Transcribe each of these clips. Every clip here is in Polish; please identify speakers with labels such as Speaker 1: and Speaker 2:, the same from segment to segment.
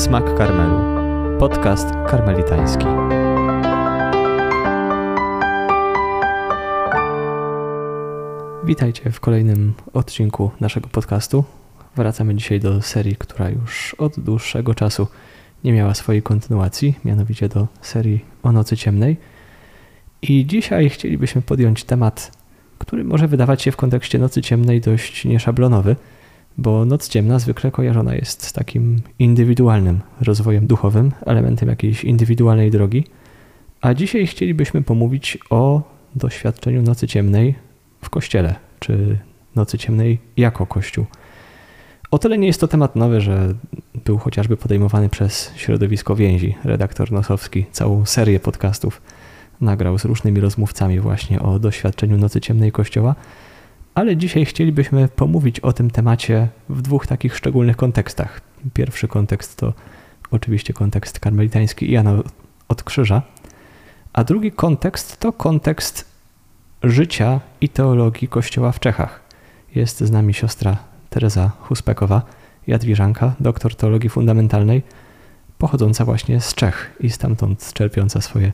Speaker 1: Smak Karmelu. Podcast karmelitański. Witajcie w kolejnym odcinku naszego podcastu. Wracamy dzisiaj do serii, która już od dłuższego czasu nie miała swojej kontynuacji, mianowicie do serii o Nocy Ciemnej. I dzisiaj chcielibyśmy podjąć temat, który może wydawać się w kontekście Nocy Ciemnej dość nieszablonowy – bo noc ciemna zwykle kojarzona jest z takim indywidualnym rozwojem duchowym, elementem jakiejś indywidualnej drogi. A dzisiaj chcielibyśmy pomówić o doświadczeniu nocy ciemnej w kościele, czy nocy ciemnej jako kościół. O tyle nie jest to temat nowy, że był chociażby podejmowany przez środowisko więzi. Redaktor Nosowski całą serię podcastów nagrał z różnymi rozmówcami właśnie o doświadczeniu nocy ciemnej kościoła ale dzisiaj chcielibyśmy pomówić o tym temacie w dwóch takich szczególnych kontekstach. Pierwszy kontekst to oczywiście kontekst karmelitański i Jana od Krzyża, a drugi kontekst to kontekst życia i teologii Kościoła w Czechach. Jest z nami siostra Teresa Huspekowa, jadwiżanka, doktor teologii fundamentalnej, pochodząca właśnie z Czech i stamtąd czerpiąca swoje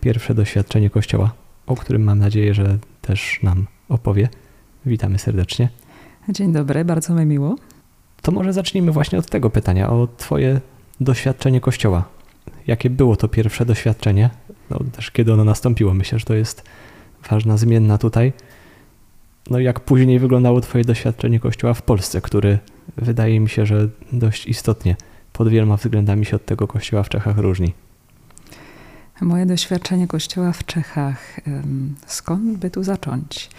Speaker 1: pierwsze doświadczenie Kościoła, o którym mam nadzieję, że też nam opowie. Witamy serdecznie.
Speaker 2: Dzień dobry, bardzo mi miło.
Speaker 1: To może zacznijmy właśnie od tego pytania, o Twoje doświadczenie Kościoła. Jakie było to pierwsze doświadczenie? No, też kiedy ono nastąpiło? Myślę, że to jest ważna zmienna tutaj. No i jak później wyglądało Twoje doświadczenie Kościoła w Polsce, który wydaje mi się, że dość istotnie pod wieloma względami się od tego Kościoła w Czechach różni.
Speaker 2: Moje doświadczenie Kościoła w Czechach. Skąd by tu zacząć?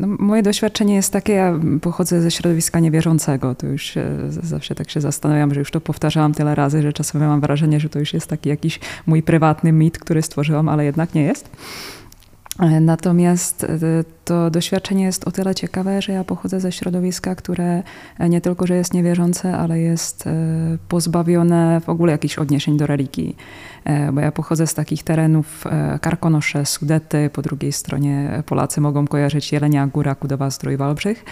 Speaker 2: No, moje doświadczenie jest takie, ja pochodzę ze środowiska niewierzącego. To już zawsze tak się zastanawiam, że już to powtarzałam tyle razy, że czasem mam wrażenie, że to już jest taki jakiś mój prywatny mit, który stworzyłam, ale jednak nie jest. E, natomiast e, to doświadczenie jest o tyle ciekawe, że ja pochodzę ze środowiska, które e, nie tylko, że jest niewierzące, ale jest pozbawione w ogóle jakichś odniesień do religii. Bo ja pochodzę z takich terenów Karkonosze, Sudety, po drugiej stronie Polacy mogą kojarzyć Jelenia Góra, Kudowa, Zdrój, Wałbrzych.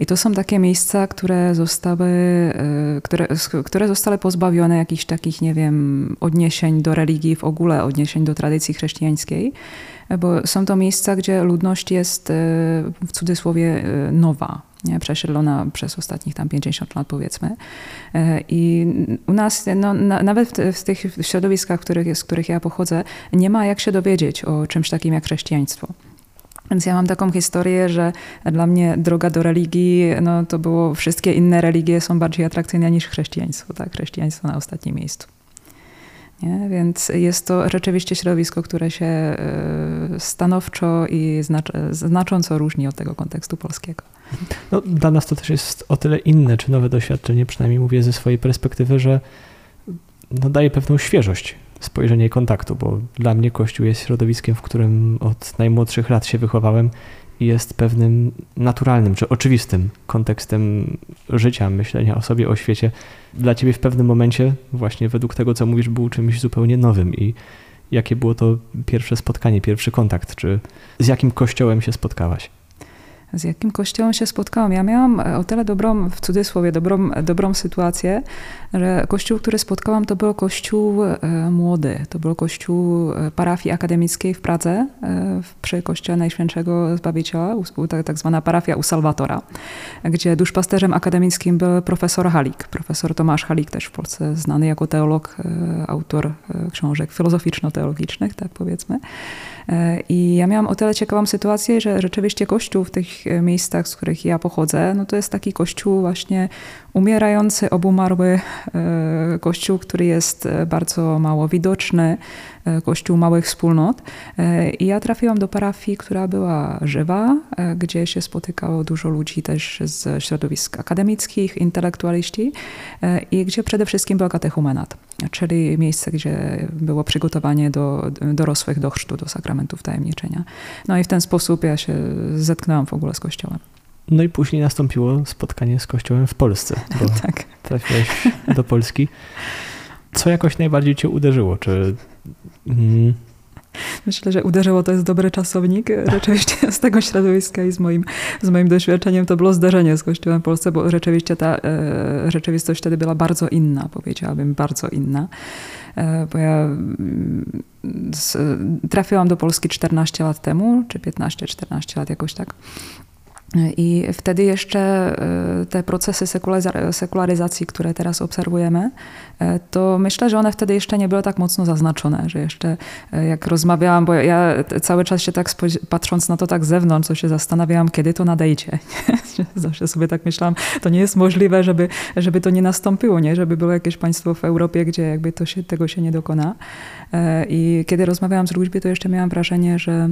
Speaker 2: I to są takie miejsca, które zostały, które, które zostały pozbawione jakichś takich, nie wiem, odniesień do religii, w ogóle odniesień do tradycji chrześcijańskiej bo są to miejsca, gdzie ludność jest e, w cudzysłowie e, nowa, nie? przesiedlona przez ostatnich tam 50 lat powiedzmy. E, I u nas, no, na, nawet w, w, tych środowiskach, których, z których ja pochodzę, nie ma jak się dowiedzieć o czymś takim jak chrześcijaństwo. Więc ja mam taką historię, że dla mnie droga do religii, no to było, wszystkie inne religie są bardziej atrakcyjne niż chrześcijaństwo, tak? Chrześcijaństwo na ostatnim miejscu. Nie? Więc jest to rzeczywiście środowisko, które się e, stanowczo i znacząco różni od tego kontekstu polskiego.
Speaker 1: No, dla nas to też jest o tyle inne, czy nowe doświadczenie, przynajmniej mówię ze swojej perspektywy, że no, daje pewną świeżość spojrzenia i kontaktu, bo dla mnie Kościół jest środowiskiem, w którym od najmłodszych lat się wychowałem jest pewnym naturalnym czy oczywistym kontekstem życia, myślenia o sobie, o świecie. Dla ciebie w pewnym momencie, właśnie według tego, co mówisz, był czymś zupełnie nowym. I jakie było to pierwsze spotkanie, pierwszy kontakt? Czy z jakim kościołem się spotkałaś?
Speaker 2: Z jakim kościołem się spotkałam. Ja miałam e, o tyle dobrą, w cudzysłowie, dobrą, dobrą sytuację, że kościół, który spotkałam, to był kościół e, młody. To był kościół e, parafii akademickiej w Pradze, przy kościele Najświętszego Zbawiciela, tak, tak zwana parafia u Salwatora, gdzie duszpasterzem akademickim był profesor Halik. Profesor Tomasz Halik, też w Polsce znany jako teolog, autor książek filozoficzno-teologicznych, tak powiedzmy. I ja miałam o tyle ciekawą sytuację, że rzeczywiście kościół w tych miejscach, z których ja pochodzę, no to jest taki kościół właśnie umierający, obumarły e, kościół, który jest e, bardzo mało widoczny, e, kościół małych wspólnot. I ja trafiłam do parafii, która była żywa, gdzie się spotykało dużo ludzi też z środowisk akademickich, intelektualiści i gdzie przede wszystkim był katechumenat, czyli miejsce, gdzie było przygotowanie do dorosłych do chrztu, do sakramentów tajemniczenia. No i w ten sposób ja się zetknęłam w ogóle z kościołem.
Speaker 1: No i później nastąpiło spotkanie z Kościołem w Polsce, bo tak. trafiłeś do Polski. Co jakoś najbardziej cię uderzyło? Czy, mm,
Speaker 2: Myślę, że uderzyło to jest dobry czasownik rzeczywiście z tego środowiska i z moim, z moim doświadczeniem to było zdarzenie z Kościołem w Polsce, bo rzeczywiście ta e, rzeczywistość wtedy była bardzo inna, powiedziałabym, bardzo inna. E, bo ja mm, z, trafiłam do Polski 14 lat temu, czy 15-14 lat jakoś tak. I wtedy jeszcze e, te procesy sekularyzacji, które teraz obserwujemy, e, to myślę, że one wtedy jeszcze nie były tak mocno zaznaczone, że jeszcze e, jak rozmawiałam, bo ja cały czas się tak patrząc na to tak z zewnątrz, to się zastanawiałam, kiedy to nadejdzie. Zawsze sobie tak myślałam, to nie jest możliwe, żeby, żeby to nie nastąpiło, nie? żeby było jakieś państwo w Europie, gdzie jakby to się, tego się nie dokona. I kiedy rozmawiałam z ludźmi, to jeszcze miałam wrażenie, że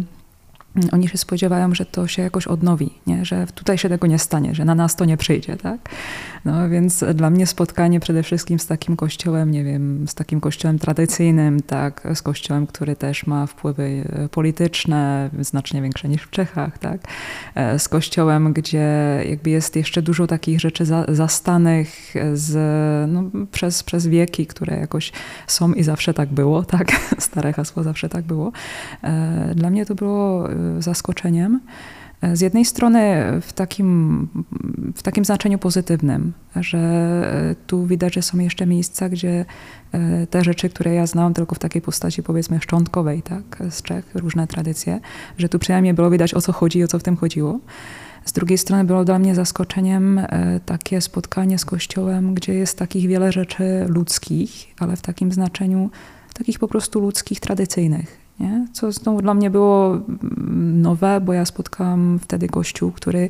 Speaker 2: oni się spodziewają, że to się jakoś odnowi, nie? że tutaj się tego nie stanie, że na nas to nie przyjdzie. Tak? No więc dla mnie spotkanie przede wszystkim z takim kościołem, nie wiem, z takim kościołem tradycyjnym, tak, z kościołem, który też ma wpływy e, polityczne, znacznie większe niż w Czechach, tak, e, z kościołem, gdzie jakby jest jeszcze dużo takich rzeczy za, zastanych z, no, przez, przez wieki, które jakoś są i zawsze tak było, tak, stare hasło zawsze tak było. E, dla mnie to było zaskoczeniem. Z jednej strony w takim, w takim znaczeniu pozytywnym, że tu widać, że są jeszcze miejsca, gdzie e, te rzeczy, które ja znałam tylko w takiej postaci powiedzmy szczątkowej, tak, z Czech, różne tradycje, że tu przynajmniej było widać o co chodzi i o co w tym chodziło. Z drugiej strony było dla mnie zaskoczeniem e, takie spotkanie z Kościołem, gdzie jest takich wiele rzeczy ludzkich, ale w takim znaczeniu takich po prostu ludzkich, tradycyjnych nie? Co znowu dla mnie było mm, nowe, bo ja spotkałam wtedy gościu, który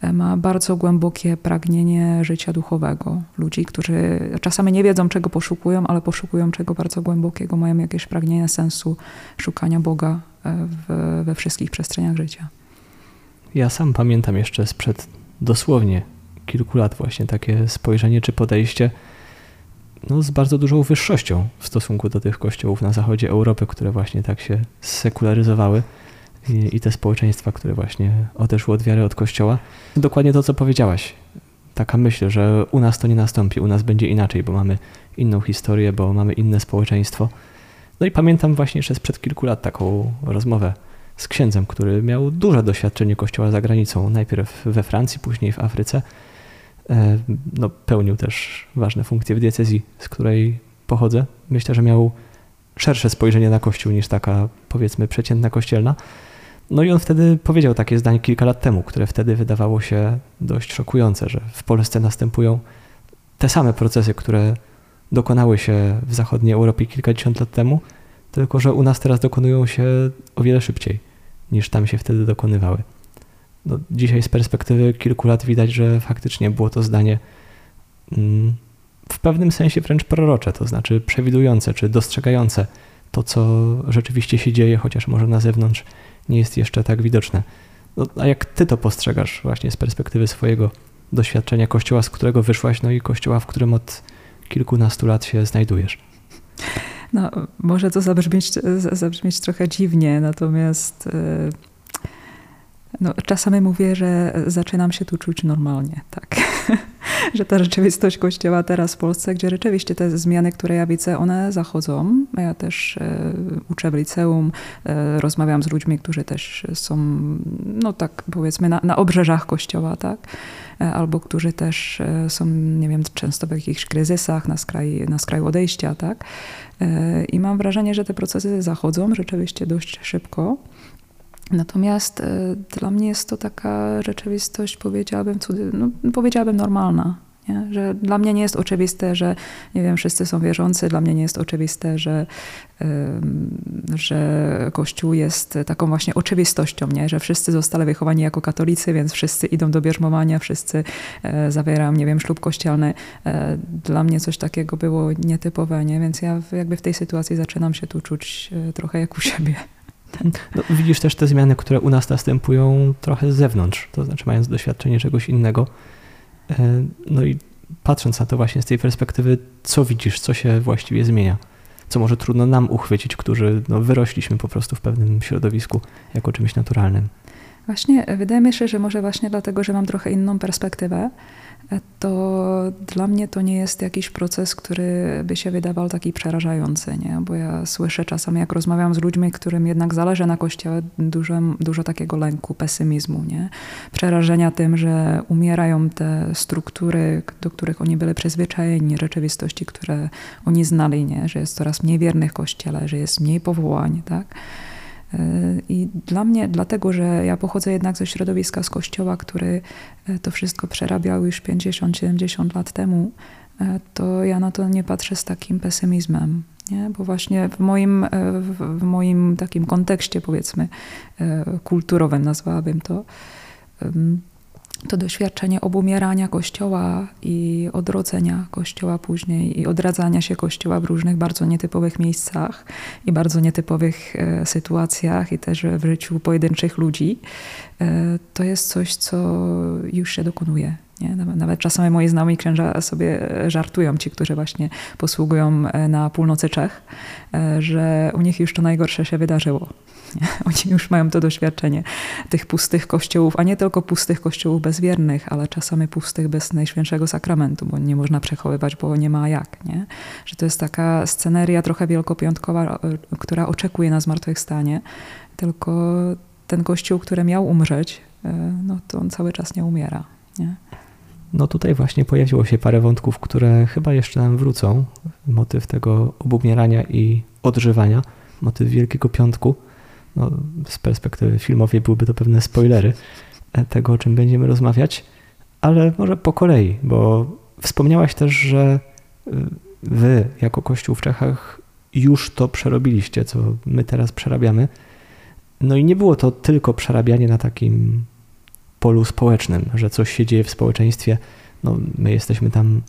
Speaker 2: e, ma bardzo głębokie pragnienie życia duchowego. Ludzi, którzy czasami nie wiedzą, czego poszukują, ale poszukują czego bardzo głębokiego, mają jakieś pragnienie sensu szukania Boga e, w, we wszystkich przestrzeniach życia.
Speaker 1: Ja sam pamiętam jeszcze sprzed dosłownie kilku lat właśnie takie spojrzenie czy podejście no, z bardzo dużą wyższością w stosunku do tych kościołów na zachodzie Europy, które właśnie tak się sekularyzowały i, i te społeczeństwa, które właśnie odeszły od wiary od kościoła. Dokładnie to, co powiedziałaś. Taka myśl, że u nas to nie nastąpi, u nas będzie inaczej, bo mamy inną historię, bo mamy inne społeczeństwo. No i pamiętam właśnie jeszcze sprzed kilku lat taką rozmowę z księdzem, który miał duże doświadczenie kościoła za granicą, najpierw we Francji, później w Afryce no, pełnił też ważne funkcje w diecezji, z której pochodzę. Myślę, że miał szersze spojrzenie na Kościół niż taka, powiedzmy, przeciętna kościelna. No i on wtedy powiedział takie zdanie kilka lat temu, które wtedy wydawało się dość szokujące, że w Polsce następują te same procesy, które dokonały się w zachodniej Europie kilkadziesiąt lat temu, tylko że u nas teraz dokonują się o wiele szybciej niż tam się wtedy dokonywały no, dzisiaj z perspektywy kilku lat widać, że faktycznie było to zdanie mm, w pewnym sensie wręcz prorocze, to znaczy przewidujące czy dostrzegające to, co rzeczywiście się dzieje, chociaż może na zewnątrz nie jest jeszcze tak widoczne. No, a jak ty to postrzegasz właśnie z perspektywy swojego doświadczenia kościoła, z którego wyszłaś, no i kościoła, w którym od kilkunastu lat się znajdujesz?
Speaker 2: No, może to zabrzmieć, zabrzmieć trochę dziwnie, natomiast. Yy no, czasami mówię, że zaczynam się tu czuć normalnie, tak. że ta rzeczywistość Kościoła teraz w Polsce, gdzie rzeczywiście te zmiany, które ja widzę, one zachodzą. Ja też e, uczę w liceum, e, rozmawiam z ludźmi, którzy też są, no tak powiedzmy, na, na obrzeżach Kościoła, tak. E, albo którzy też e, są, nie wiem, często w jakichś kryzysach, na, skraj, na skraju odejścia, tak. E, I mam wrażenie, że te procesy zachodzą rzeczywiście dość szybko. Natomiast y, dla mnie jest to taka rzeczywistość, powiedziałabym, cudy, no, powiedziałabym normalna. Nie? Że dla mnie nie jest oczywiste, że nie wiem, wszyscy są wierzący, dla mnie nie jest oczywiste, że, że Kościół jest taką właśnie oczywistością, nie? że wszyscy zostali wychowani jako katolicy, więc wszyscy idą do bierzmowania, wszyscy e, zawierają, nie wiem, ślub kościelny. E, dla mnie coś takiego było nietypowe, nie? więc ja jakby w tej sytuacji zaczynam się tu czuć e, trochę jak u siebie.
Speaker 1: No, widzisz też te zmiany, które u nas następują trochę z zewnątrz, to znaczy mając doświadczenie czegoś innego. E, no i patrząc na to właśnie z tej perspektywy, co widzisz, co się właściwie zmienia? Co może trudno nam uchwycić, którzy no, wyrośliśmy po prostu w pewnym środowisku jako czymś naturalnym.
Speaker 2: Właśnie wydaje mi się, że może właśnie dlatego, że mam trochę inną perspektywę, to dla mnie to nie jest jakiś proces, który by się wydawał taki przerażający, nie? bo ja słyszę czasami, jak rozmawiam z ludźmi, którym jednak zależy na Kościele, dużo, dużo takiego lęku, pesymizmu, nie? przerażenia tym, że umierają te struktury, do których oni byli przyzwyczajeni, rzeczywistości, które oni znali, nie? że jest coraz mniej wiernych Kościele, że jest mniej powołań. Tak? I dla mnie, dlatego, że ja pochodzę jednak ze środowiska z kościoła, który e, to wszystko przerabiał już 50-70 lat temu, e, to ja na to nie patrzę z takim pesymizmem. Nie? Bo właśnie w moim, e, w moim takim kontekście, powiedzmy, kulturowym, nazwałabym to, to doświadczenie obumierania Kościoła i odrodzenia Kościoła później i odradzania się Kościoła w różnych bardzo nietypowych miejscach i bardzo nietypowych e, sytuacjach i też w życiu pojedynczych ludzi, e, to jest coś, co już się dokonuje. Nie? Nawet, czasami moi znajomi księża sobie żartują, ci, którzy właśnie posługują e, na północy Czech, że u nich już to najgorsze się wydarzyło. Oni już mają to doświadczenie tych pustych kościołów, a nie tylko pustych kościołów bezwiernych, ale czasami pustych bez Najświętszego Sakramentu, bo nie można przechowywać, bo nie ma jak. Nie? Że to jest taka sceneria trochę wielkopiątkowa, która oczekuje na zmartwychwstanie, tylko ten kościół, który miał umrzeć, e, no to on cały czas nie umiera. Nie?
Speaker 1: No tutaj właśnie pojawiło się parę wątków, które chyba jeszcze nam wrócą. Motyw tego obumierania i odżywania, motyw Wielkiego Piątku no, z perspektywy filmowej byłyby to pewne spoilery e, tego, o czym będziemy rozmawiać, ale może po kolei, bo wspomniałaś też, że e, wy jako Kościół w Czechach już to przerobiliście, co my teraz przerabiamy. No i nie było to tylko przerabianie na takim polu społecznym, że coś się dzieje w społeczeństwie. No, my jesteśmy tam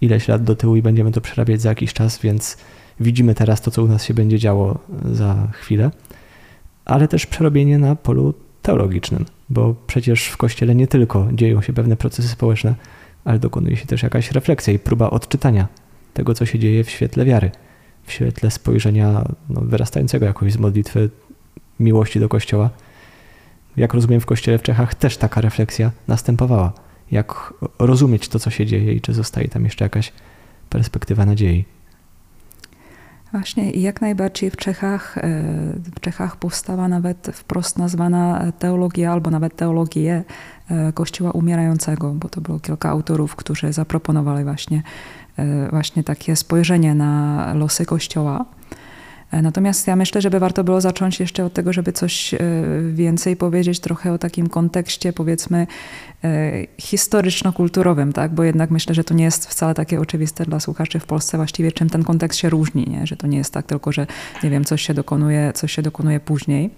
Speaker 1: ileś lat do tyłu i będziemy to przerabiać za jakiś czas, więc widzimy teraz to, co u nas się będzie działo za chwilę ale też przerobienie na polu teologicznym, bo przecież w Kościele nie tylko dzieją się pewne procesy społeczne, ale dokonuje się też jakaś refleksja i próba odczytania tego, co się dzieje w świetle wiary, w świetle spojrzenia no, wyrastającego jakoś z modlitwy miłości do Kościoła. Jak rozumiem, w Kościele w Czechach też taka refleksja następowała. Jak rozumieć to, co się dzieje i czy zostaje tam jeszcze jakaś perspektywa nadziei.
Speaker 2: Właśnie i jak najbardziej w Czechach, e, w Czechach powstała nawet wprost nazwana teologia albo nawet teologię e, Kościoła umierającego, bo to było kilka autorów, którzy zaproponowali właśnie, e, właśnie takie spojrzenie na losy Kościoła. E, natomiast ja myślę, żeby warto było zacząć jeszcze od tego, żeby coś e, więcej powiedzieć trochę o takim kontekście, powiedzmy, e, historyczno-kulturowym, tak? bo jednak myślę, że to nie jest wcale takie oczywiste dla słuchaczy w Polsce właściwie, czym ten kontekst się różni, nie? że to nie jest tak tylko, że nie wiem, coś się dokonuje, coś się dokonuje później.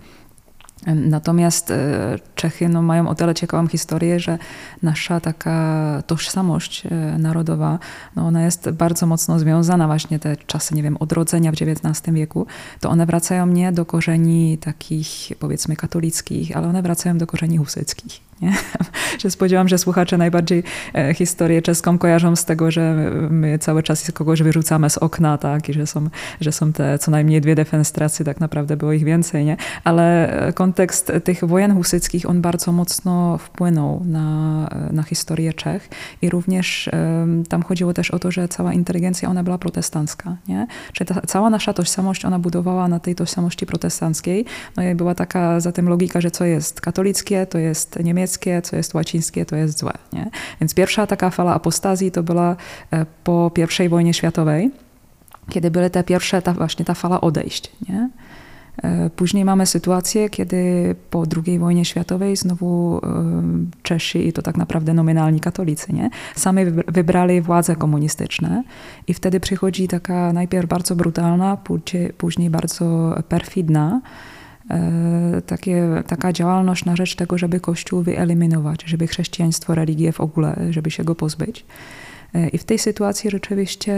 Speaker 2: Natomiast e, Czechy no, mają o tyle ciekawą historię, że nasza taka tożsamość e, narodowa, no, ona jest bardzo mocno związana właśnie te czasy, nie wiem, odrodzenia w XIX wieku, to one wracają nie do korzeni takich powiedzmy katolickich, ale one wracają do korzeni husyckich. Nie? Że spodziewam, że słuchacze najbardziej e, historię czeską kojarzą z tego, że my cały czas kogoś wyrzucamy z okna, tak? I że są, że są te co najmniej dwie defenestracje, tak naprawdę było ich więcej, nie? Ale e, kontekst tych wojen husyckich, on bardzo mocno wpłynął na, na historię Czech i również tam chodziło też o to, że cała inteligencja, ona była protestancka, nie? Czyli ta, cała nasza tożsamość, ona budowała na tej tożsamości protestanckiej, no i była taka za tym logika, że co jest katolickie, to jest niemieckie, niemieckie, co jest łacińskie, to jest złe. Nie? Więc pierwsza taka fala apostazji to była e, po I wojnie światowej, kiedy były te pierwsze, ta, właśnie ta fala odejść. Nie? E, później mamy sytuację, kiedy po II wojnie światowej znowu e, Czesi, i to tak naprawdę nominalni katolicy, nie? sami wybrali władze komunistyczne i wtedy przychodzi taka najpierw bardzo brutalna, później bardzo perfidna takie, taka działalność na rzecz tego, żeby Kościół wyeliminować, żeby chrześcijaństwo, religię w ogóle, żeby się go pozbyć. E, I w tej sytuacji rzeczywiście,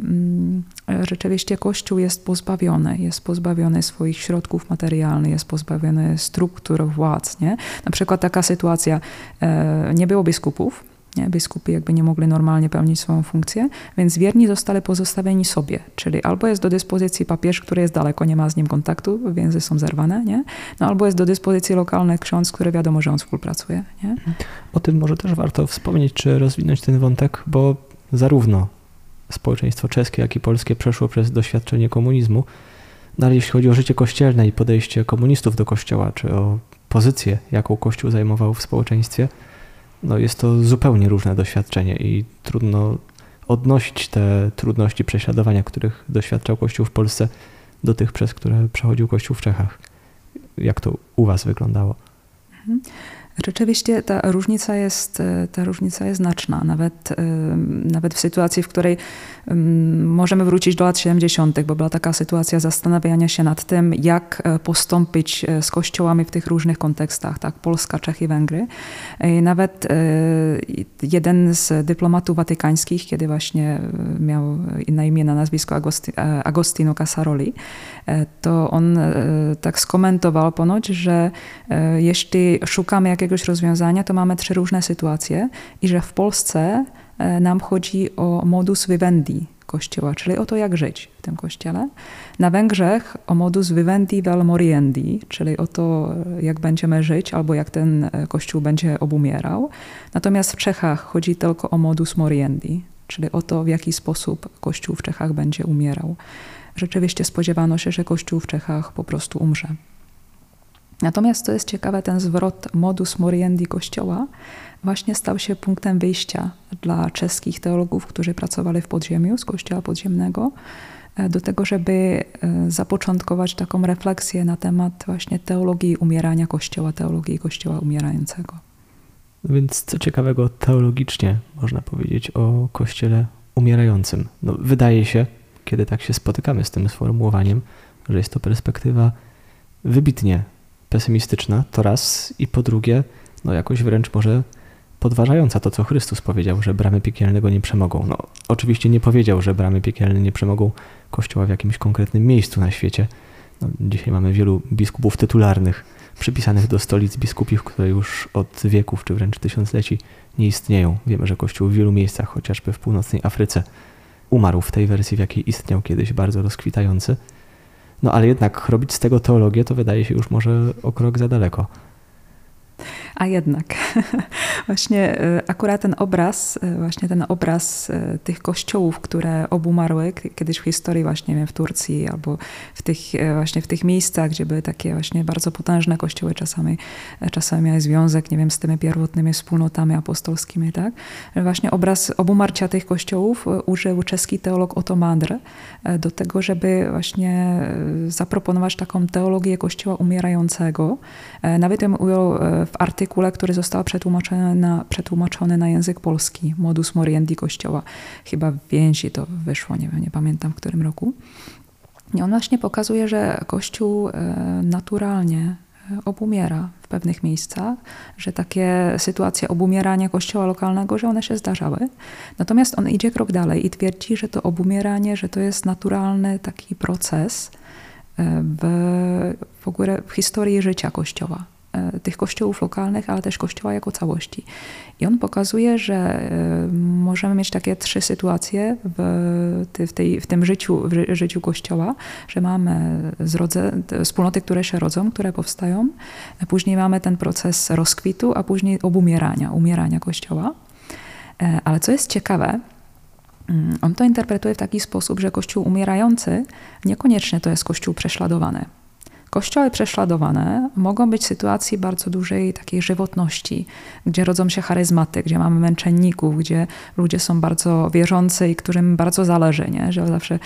Speaker 2: mm, rzeczywiście Kościół jest pozbawiony, jest pozbawiony swoich środków materialnych, jest pozbawiony struktur władz. Nie? Na przykład taka sytuacja, e, nie było biskupów, nie? Biskupi jakby nie mogli normalnie pełnić swoją funkcję, więc wierni zostali pozostawieni sobie, czyli albo jest do dyspozycji papież, który jest daleko, nie ma z nim kontaktu, więzy są zerwane, nie? No, albo jest do dyspozycji lokalny ksiądz, który wiadomo, że on współpracuje. Nie?
Speaker 1: O tym może też warto wspomnieć, czy rozwinąć ten wątek, bo zarówno społeczeństwo czeskie, jak i polskie przeszło przez doświadczenie komunizmu. No ale jeśli chodzi o życie kościelne i podejście komunistów do kościoła, czy o pozycję, jaką kościół zajmował w społeczeństwie, no jest to zupełnie różne doświadczenie i trudno odnosić te trudności prześladowania, których doświadczał kościół w Polsce, do tych, przez które przechodził kościół w Czechach. Jak to u Was wyglądało?
Speaker 2: Mhm. Rzeczywiście ta różnica jest, e, ta różnica jest znaczna, nawet, e, nawet w sytuacji, w której możemy wrócić do lat 70., bo była taka sytuacja zastanawiania się nad tym, jak e, postąpić z kościołami w tych różnych kontekstach, tak, Polska, Czechy, Węgry. I nawet jeden z dyplomatów watykańskich, kiedy właśnie miał na imię, na nazwisko Agosti, Agostino Casaroli, to on tak skomentował ponoć, że jeśli szukamy jakiegoś jakiegoś rozwiązania, to mamy trzy różne sytuacje i że w Polsce e, nam chodzi o modus vivendi kościoła, czyli o to, jak żyć w tym kościele. Na Węgrzech o modus vivendi vel moriendi, czyli o to, jak będziemy żyć albo jak ten e, kościół będzie obumierał. Natomiast w Czechach chodzi tylko o modus moriendi, czyli o to, w jaki sposób kościół w Czechach będzie umierał. Rzeczywiście spodziewano się, że kościół w Czechach po prostu umrze. Natomiast to jest ciekawe, ten zwrot modus moriendi Kościoła właśnie stał się punktem wyjścia dla czeskich teologów, którzy pracowali w podziemiu, z Kościoła podziemnego, e, do tego, żeby e, zapoczątkować taką refleksję na temat właśnie teologii umierania Kościoła, teologii Kościoła umierającego.
Speaker 1: No więc co ciekawego teologicznie można powiedzieć o Kościele umierającym? No, wydaje się, kiedy tak się spotykamy z tym sformułowaniem, że jest to perspektywa wybitnie pesymistyczna, to raz, i po drugie, no jakoś wręcz może podważająca to, co Chrystus powiedział, że bramy piekielnego nie przemogą. No, oczywiście nie powiedział, że bramy piekielne nie przemogą Kościoła w jakimś konkretnym miejscu na świecie. No, dzisiaj mamy wielu biskupów tytularnych, przypisanych do stolic biskupów, które już od wieków czy wręcz tysiącleci nie istnieją. Wiemy, że Kościół w wielu miejscach, chociażby w północnej Afryce, umarł w tej wersji, w jakiej istniał kiedyś, bardzo rozkwitający. No ale jednak robić z tego teologię to wydaje się już może o krok za daleko.
Speaker 2: A jednak właśnie e, akurat ten obraz, e, właśnie ten obraz e, tych kościołów, które obumarły kiedyś w historii właśnie w Turcji albo w tych, właśnie w tych miejscach, gdzie były takie właśnie bardzo potężne kościoły, czasami, czasami miały związek, nie wiem, z tymi pierwotnymi wspólnotami apostolskimi, tak? Właśnie obraz obumarcia tych kościołów użył czeski teolog Otto Madr do tego, żeby właśnie zaproponować taką teologię kościoła umierającego. Nawet ją ujął w artykule, który został przetłumaczony na, przetłumaczony na język polski, modus moriendi Kościoła. Chyba w więzi to wyszło, nie wiem, nie pamiętam w którym roku. I on właśnie pokazuje, że Kościół e, naturalnie e, obumiera w pewnych miejscach, że takie sytuacje obumierania kościoła lokalnego, że one się zdarzały. Natomiast on idzie krok dalej i twierdzi, że to obumieranie, że to jest naturalny taki proces e, w, w ogóle w historii życia kościoła. E, tych kościołów lokalnych, ale też kościoła jako całości. I on pokazuje, że e, możemy mieć takie trzy sytuacje w, tej, w tym życiu, w życiu kościoła, że mamy zrodze, wspólnoty, które się rodzą, które powstają, później mamy ten proces rozkwitu, a później obumierania, umierania kościoła. E, ale co jest ciekawe, mm, on to interpretuje w taki sposób, że kościół umierający niekoniecznie to jest kościół prześladowany. Kościoły prześladowane mogą być sytuacji bardzo dużej takiej żywotności, gdzie rodzą się charyzmaty, gdzie mamy męczenników, gdzie ludzie są bardzo wierzący i którym bardzo zależy, nie? że zawsze,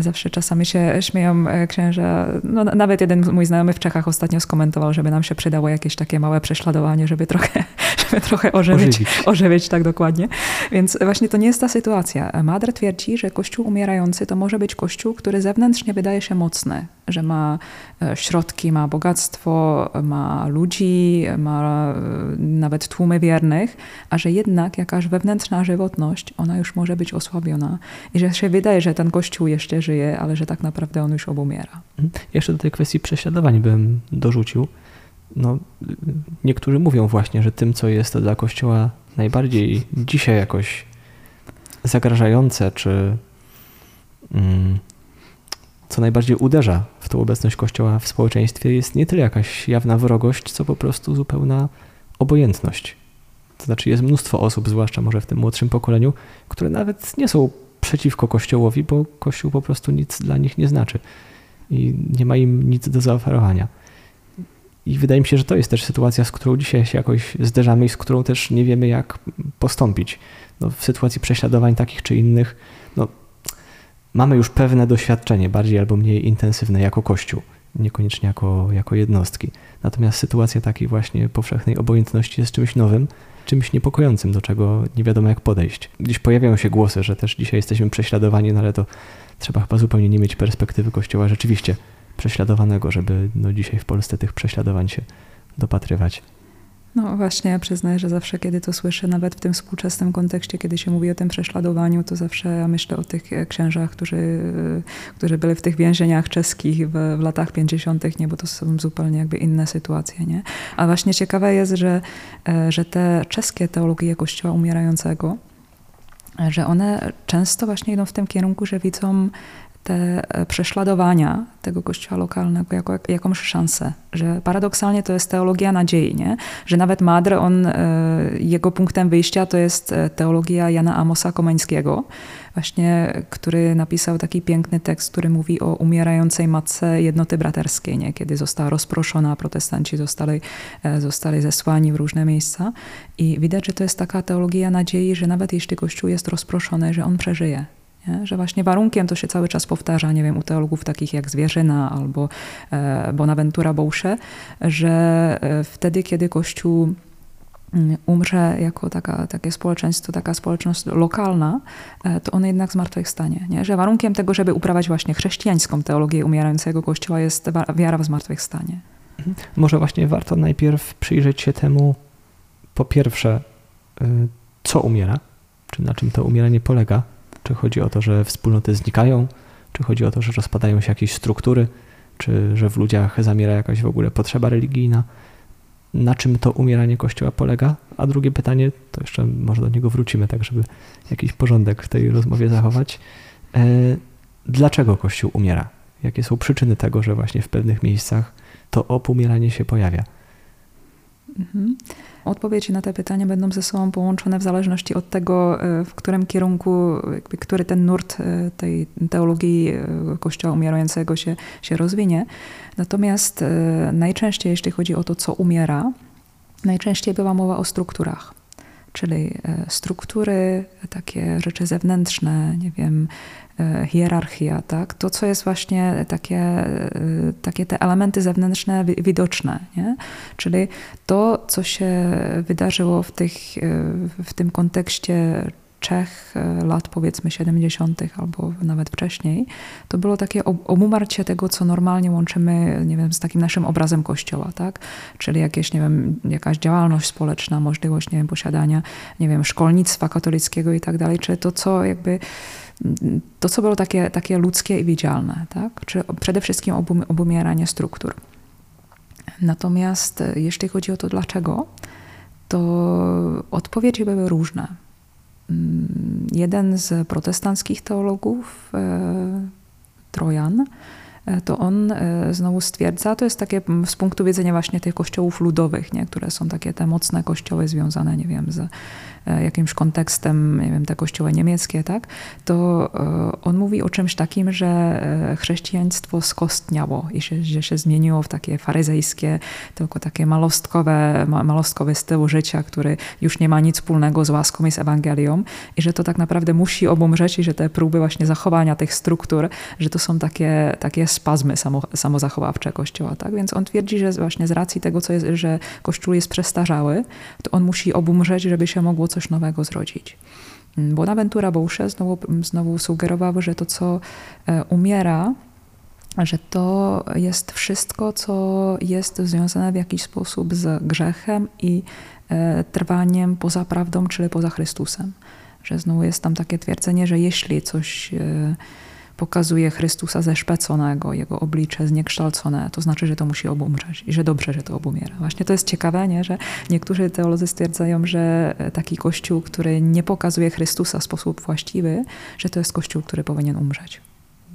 Speaker 2: zawsze czasami się śmieją e, księża. No, nawet jeden mój znajomy w Czechach ostatnio skomentował, żeby nam się przydało jakieś takie małe prześladowanie, żeby trochę, żeby trochę ożywić, ożywić. ożywić tak dokładnie. Więc właśnie to nie jest ta sytuacja. Madre twierdzi, że kościół umierający to może być kościół, który zewnętrznie wydaje się mocny, że ma e, środki, ma bogactwo, ma ludzi, ma e, nawet tłumy wiernych, a że jednak jakaś wewnętrzna żywotność, ona już może być osłabiona i że się wydaje, że ten kościół jeszcze żyje, ale że tak naprawdę on już obumiera.
Speaker 1: Mhm. Jeszcze do tej kwestii prześladowań bym dorzucił. No, niektórzy mówią właśnie, że tym, co jest dla Kościoła najbardziej dzisiaj jakoś zagrażające, czy mm, co najbardziej uderza w tą obecność Kościoła w społeczeństwie, jest nie tyle jakaś jawna wrogość, co po prostu zupełna obojętność. To znaczy jest mnóstwo osób, zwłaszcza może w tym młodszym pokoleniu, które nawet nie są przeciwko Kościołowi, bo Kościół po prostu nic dla nich nie znaczy i nie ma im nic do zaoferowania. I wydaje mi się, że to jest też sytuacja, z którą dzisiaj się jakoś zderzamy i z którą też nie wiemy, jak postąpić. No, w sytuacji prześladowań takich czy innych, no, mamy już pewne doświadczenie, bardziej albo mniej intensywne jako Kościół, niekoniecznie jako, jako jednostki. Natomiast sytuacja takiej właśnie powszechnej obojętności jest czymś nowym, czymś niepokojącym, do czego nie wiadomo jak podejść. Gdzieś pojawiają się głosy, że też dzisiaj jesteśmy prześladowani, no ale to trzeba chyba zupełnie nie mieć perspektywy Kościoła rzeczywiście prześladowanego, żeby no dzisiaj w Polsce tych prześladowań się dopatrywać.
Speaker 2: No właśnie, ja przyznaję, że zawsze, kiedy to słyszę, nawet w tym współczesnym kontekście, kiedy się mówi o tym prześladowaniu, to zawsze ja myślę o tych e, księżach, którzy, e, którzy byli w tych więzieniach czeskich w, w latach 50., nie, bo to są zupełnie jakby inne sytuacje, nie? A właśnie ciekawe jest, że, e, że te czeskie teologie Kościoła umierającego, że one często właśnie idą w tym kierunku, że widzą te e, prześladowania tego kościoła lokalnego jako jakąś szansę. Że paradoksalnie to jest teologia nadziei, nie? że nawet Madre, on, e, jego punktem wyjścia to jest e, teologia Jana Amosa Komeńskiego, właśnie, który napisał taki piękny tekst, który mówi o umierającej matce jednoty braterskiej, nie? kiedy została rozproszona, protestanci zostali, zostali zesłani w różne miejsca. I widać, że to jest taka teologia nadziei, że nawet jeśli Kościół jest rozproszony, że on przeżyje, nie? Że właśnie warunkiem to się cały czas powtarza, nie wiem, u teologów takich jak Zwierzyna albo e, Bonaventura Boucher, że e, wtedy, kiedy Kościół mm, umrze jako taka, takie społeczeństwo, taka społeczność lokalna, e, to on jednak zmartwychwstanie. Nie? Że warunkiem tego, żeby uprawiać właśnie chrześcijańską teologię umierającego Kościoła jest wiara w zmartwychwstanie.
Speaker 1: Mhm. Może właśnie warto najpierw przyjrzeć się temu, po pierwsze, co umiera, czy na czym to umieranie polega, czy chodzi o to, że wspólnoty znikają, czy chodzi o to, że rozpadają się jakieś struktury, czy że w ludziach zamiera jakaś w ogóle potrzeba religijna. Na czym to umieranie Kościoła polega? A drugie pytanie, to jeszcze może do niego wrócimy, tak żeby jakiś porządek w tej rozmowie zachować. E, dlaczego Kościół umiera? Jakie są przyczyny tego, że właśnie w pewnych miejscach to opumieranie się pojawia?
Speaker 2: Mhm. Odpowiedzi na te pytania będą ze sobą połączone w zależności od tego, e, w którym kierunku, który ten nurt e, tej teologii e, Kościoła umierającego się, się rozwinie. Natomiast najczęściej, jeśli chodzi o to, co umiera, najczęściej była mowa o strukturach czyli struktury, takie rzeczy zewnętrzne, nie wiem, hierarchia, tak? to co jest właśnie takie, e, takie te elementy zewnętrzne widoczne, nie? czyli to, co się wydarzyło w, tych, e, w tym kontekście trzech lat, powiedzmy 70., albo nawet wcześniej, to było takie obumarcie tego, co normalnie łączymy, nie wiem, z takim naszym obrazem Kościoła, tak? Czyli jakieś, nie wiem, jakaś działalność społeczna, możliwość, nie wiem, posiadania, nie wiem, szkolnictwa katolickiego i tak dalej, czy to, co jakby to, co było takie, takie ludzkie i widzialne, tak? czy przede wszystkim obum, obumieranie struktur. Natomiast e, jeśli chodzi o to dlaczego, to odpowiedzi były różne. Mm, jeden z protestanckich teologów, e, Trojan, e, to on znowu stwierdza, to jest takie z punktu widzenia właśnie tych kościołów ludowych, nie, które są takie te mocne kościoły związane, nie wiem, z jakimś kontekstem, nie wiem, te kościoły niemieckie, tak, to e, on mówi o czymś takim, że e, chrześcijaństwo skostniało i się, że się zmieniło w takie faryzejskie, tylko takie malostkowe, malostkowy styl życia, który już nie ma nic wspólnego z łaską i z Ewangelią i że to tak naprawdę musi obumrzeć i że te próby właśnie zachowania tych struktur, że to są takie, takie spazmy samo, samozachowawcze Kościoła, tak, więc on twierdzi, że właśnie z racji tego, co jest, że Kościół jest przestarzały, to on musi obumrzeć, żeby się mogło coś nowego zrodzić. Mm, Bonaventura Boucher znowu, znowu sugerował, że to, co e, umiera, że to jest wszystko, co jest związane w jakiś sposób z grzechem i e, trwaniem poza prawdą, czyli poza Chrystusem. Że znowu jest tam takie twierdzenie, że jeśli coś e, pokazuje Chrystusa zeszpeconego, jego oblicze zniekształcone, to znaczy, że to musi obumrzeć i że dobrze, że to obumiera. Właśnie to jest ciekawe, nie? że niektórzy teolodzy stwierdzają, że taki kościół, który nie pokazuje Chrystusa w sposób właściwy, że to jest kościół, który powinien umrzeć.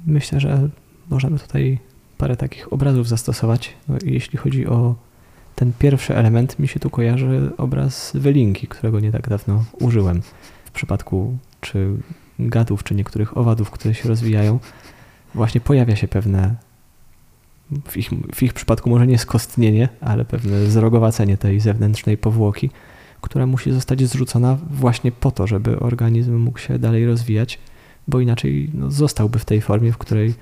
Speaker 1: Myślę, że możemy tutaj parę takich obrazów zastosować, no, jeśli chodzi o ten pierwszy element mi się tu kojarzy obraz wylinki, którego nie tak dawno użyłem. W przypadku czy gadów, czy niektórych owadów, które się rozwijają, właśnie pojawia się pewne, w ich, w ich przypadku może nie skostnienie, ale pewne zrogowacenie tej zewnętrznej powłoki, która musi zostać zrzucona właśnie po to, żeby organizm mógł się dalej rozwijać, bo inaczej no, zostałby w tej formie, w której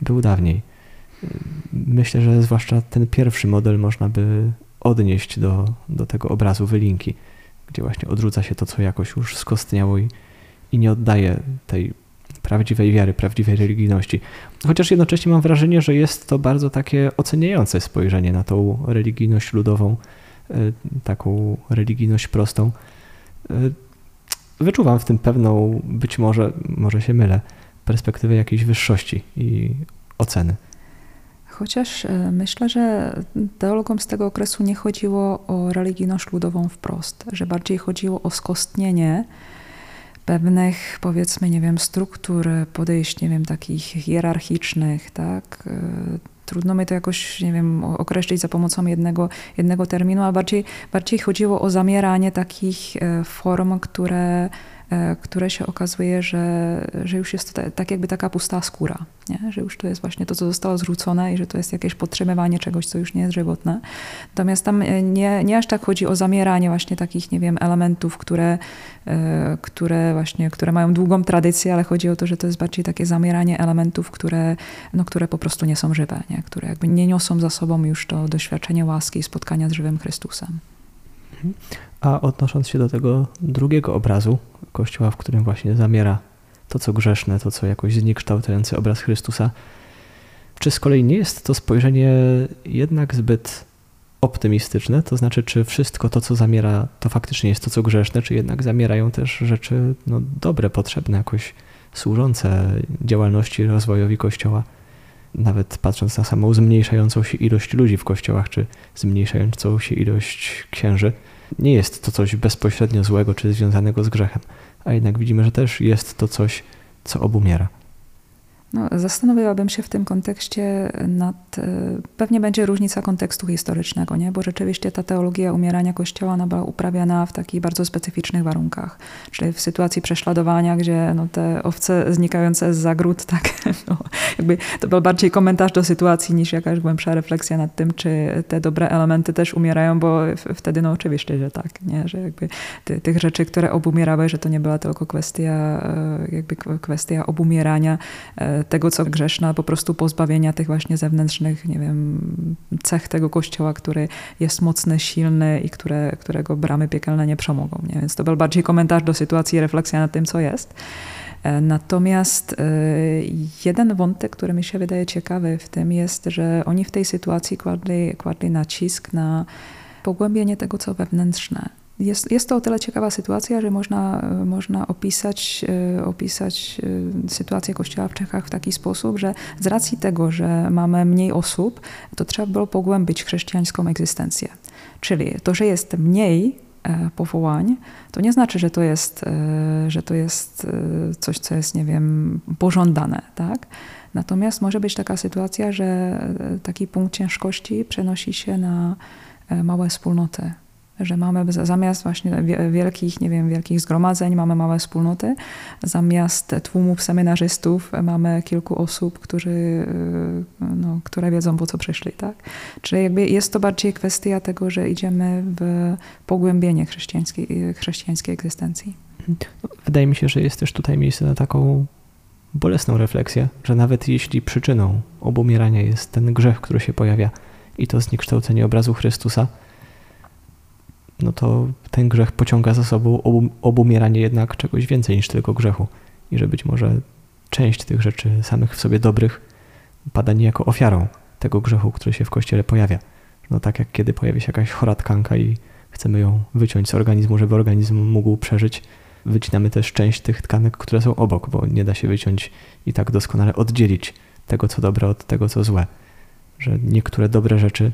Speaker 1: był dawniej. Myślę, że zwłaszcza ten pierwszy model można by odnieść do, do tego obrazu wylinki, gdzie właśnie odrzuca się to, co jakoś już skostniało i, i nie oddaje tej prawdziwej wiary, prawdziwej religijności. Chociaż jednocześnie mam wrażenie, że jest to bardzo takie oceniające spojrzenie na tą religijność ludową, e, taką religijność prostą. E, wyczuwam w tym pewną, być może, może się mylę, perspektywę jakiejś wyższości i oceny.
Speaker 2: Chociaż e, myślę, że teologom z tego okresu nie chodziło o religijność ludową wprost, że bardziej chodziło o skostnienie pewnych, powiedzmy, nie wiem, struktur, podejść, nie wiem, takich hierarchicznych, tak? E, trudno mi to jakoś, nie wiem, określić za pomocą jednego, jednego terminu, a bardziej, bardziej chodziło o zamieranie takich e, form, które które się okazuje, że, że już jest to tak jakby taka pusta skóra, nie? że już to jest właśnie to, co zostało zrzucone i że to jest jakieś podtrzymywanie czegoś, co już nie jest żywotne. Natomiast tam e, nie, nie aż tak chodzi o zamieranie właśnie takich, nie wiem, elementów, które, e, które właśnie, które mają długą tradycję, ale chodzi o to, że to jest bardziej takie zamieranie elementów, które, no, które po prostu nie są żywe, nie? które jakby nie niosą za sobą już to doświadczenie łaski i spotkania z żywym Chrystusem.
Speaker 1: Mhm. A odnosząc się do tego drugiego obrazu Kościoła, w którym właśnie zamiera to, co grzeszne, to, co jakoś zniekształcający obraz Chrystusa, czy z kolei nie jest to spojrzenie jednak zbyt optymistyczne? To znaczy, czy wszystko to, co zamiera, to faktycznie jest to, co grzeszne, czy jednak zamierają też rzeczy no, dobre, potrzebne, jakoś służące działalności, rozwojowi Kościoła? Nawet patrząc na samą zmniejszającą się ilość ludzi w kościołach, czy zmniejszającą się ilość księży, nie jest to coś bezpośrednio złego czy związanego z grzechem, a jednak widzimy, że też jest to coś, co obumiera.
Speaker 2: No, zastanowiłabym się w tym kontekście nad. E, pewnie będzie różnica kontekstu historycznego, nie? bo rzeczywiście ta teologia umierania Kościoła ona była uprawiana w takich bardzo specyficznych warunkach. Czyli w sytuacji prześladowania, gdzie no, te owce znikające z zagród, tak, no, jakby to był bardziej komentarz do sytuacji niż jakaś głębsza refleksja nad tym, czy te dobre elementy też umierają, bo wtedy no oczywiście, że tak, nie? że jakby ty, tych rzeczy, które obumierały, że to nie była tylko kwestia, e, jakby kwestia obumierania e, tego, co grzeszne, po prostu pozbawienia tych właśnie zewnętrznych, nie wiem, cech tego kościoła, który jest mocny, silny i które, którego bramy piekielne nie przemogą. Nie? Więc to był bardziej komentarz do sytuacji refleksja nad tym, co jest. E, natomiast e, jeden wątek, który mi się wydaje ciekawy w tym jest, że oni w tej sytuacji kładli, kładli nacisk na pogłębienie tego, co wewnętrzne. Jest, jest to o tyle ciekawa sytuacja, że można, można opisać, e, opisać e, sytuację Kościoła w Czechach w taki sposób, że z racji tego, że mamy mniej osób, to trzeba było pogłębić chrześcijańską egzystencję. Czyli to, że jest mniej e, powołań, to nie znaczy, że to jest, że to jest coś, co jest, nie wiem, pożądane, tak? Natomiast może być taka sytuacja, że taki punkt ciężkości przenosi się na małe wspólnoty że mamy zamiast właśnie wielkich, nie wiem, wielkich zgromadzeń mamy małe wspólnoty, zamiast tłumów seminarzystów mamy kilku osób, którzy, no, które wiedzą po co przyszli, tak? Czyli jakby jest to bardziej kwestia tego, że idziemy w pogłębienie chrześcijańskiej, chrześcijańskiej egzystencji.
Speaker 1: Wydaje mi się, że jest też tutaj miejsce na taką bolesną refleksję, że nawet jeśli przyczyną obumierania jest ten grzech, który się pojawia i to zniekształcenie obrazu Chrystusa, no to ten grzech pociąga za sobą obumieranie jednak czegoś więcej niż tylko grzechu. I że być może część tych rzeczy samych w sobie dobrych pada niejako ofiarą tego grzechu, który się w kościele pojawia. No tak jak kiedy pojawi się jakaś chora tkanka i chcemy ją wyciąć z organizmu, żeby organizm mógł przeżyć, wycinamy też część tych tkanek, które są obok, bo nie da się wyciąć i tak doskonale oddzielić tego, co dobre od tego, co złe. Że niektóre dobre rzeczy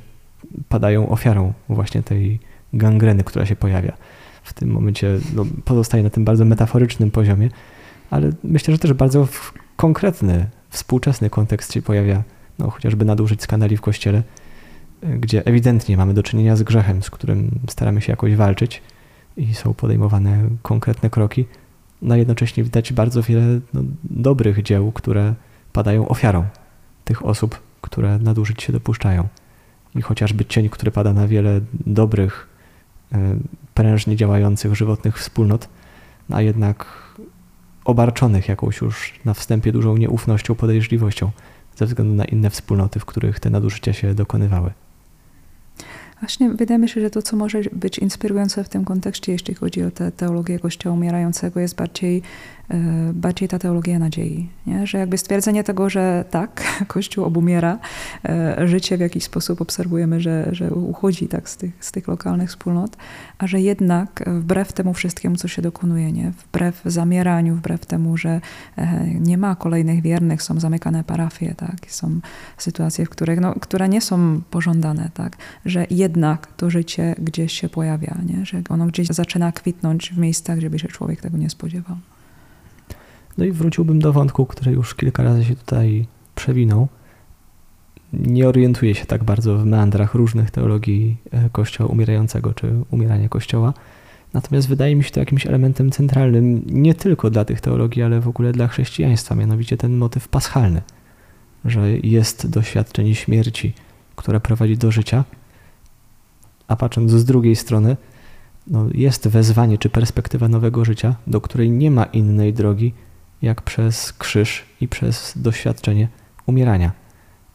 Speaker 1: padają ofiarą właśnie tej gangreny, która się pojawia. W tym momencie no, pozostaje na tym bardzo metaforycznym poziomie, ale myślę, że też bardzo konkretny, współczesny kontekst się pojawia, no, chociażby nadużyć skandali w kościele, gdzie ewidentnie mamy do czynienia z grzechem, z którym staramy się jakoś walczyć i są podejmowane konkretne kroki, no jednocześnie widać bardzo wiele no, dobrych dzieł, które padają ofiarą tych osób, które nadużyć się dopuszczają. I chociażby cień, który pada na wiele dobrych, prężnie działających, żywotnych wspólnot, a jednak obarczonych jakąś już na wstępie dużą nieufnością, podejrzliwością ze względu na inne wspólnoty, w których te nadużycia się dokonywały.
Speaker 2: Właśnie wydaje mi się, że to, co może być inspirujące w tym kontekście, jeśli chodzi o tę teologię Kościoła umierającego, jest bardziej bardziej ta teologia nadziei. Nie? Że jakby stwierdzenie tego, że tak, Kościół obumiera, e, życie w jakiś sposób obserwujemy, że, że uchodzi tak z tych, z tych lokalnych wspólnot, a że jednak wbrew temu wszystkiemu, co się dokonuje, nie? wbrew zamieraniu, wbrew temu, że e, nie ma kolejnych wiernych, są zamykane parafie, tak? są sytuacje, w których, no, które nie są pożądane, tak? że jednak to życie gdzieś się pojawia, nie? że ono gdzieś zaczyna kwitnąć w miejscach, gdzie by się człowiek tego nie spodziewał.
Speaker 1: No i wróciłbym do wątku, który już kilka razy się tutaj przewinął. Nie orientuję się tak bardzo w meandrach różnych teologii e, Kościoła umierającego czy umierania Kościoła. Natomiast wydaje mi się to jakimś elementem centralnym nie tylko dla tych teologii, ale w ogóle dla chrześcijaństwa, mianowicie ten motyw paschalny, że jest doświadczenie śmierci, które prowadzi do życia, a patrząc z drugiej strony, no jest wezwanie czy perspektywa nowego życia, do której nie ma innej drogi jak przez krzyż i przez doświadczenie umierania.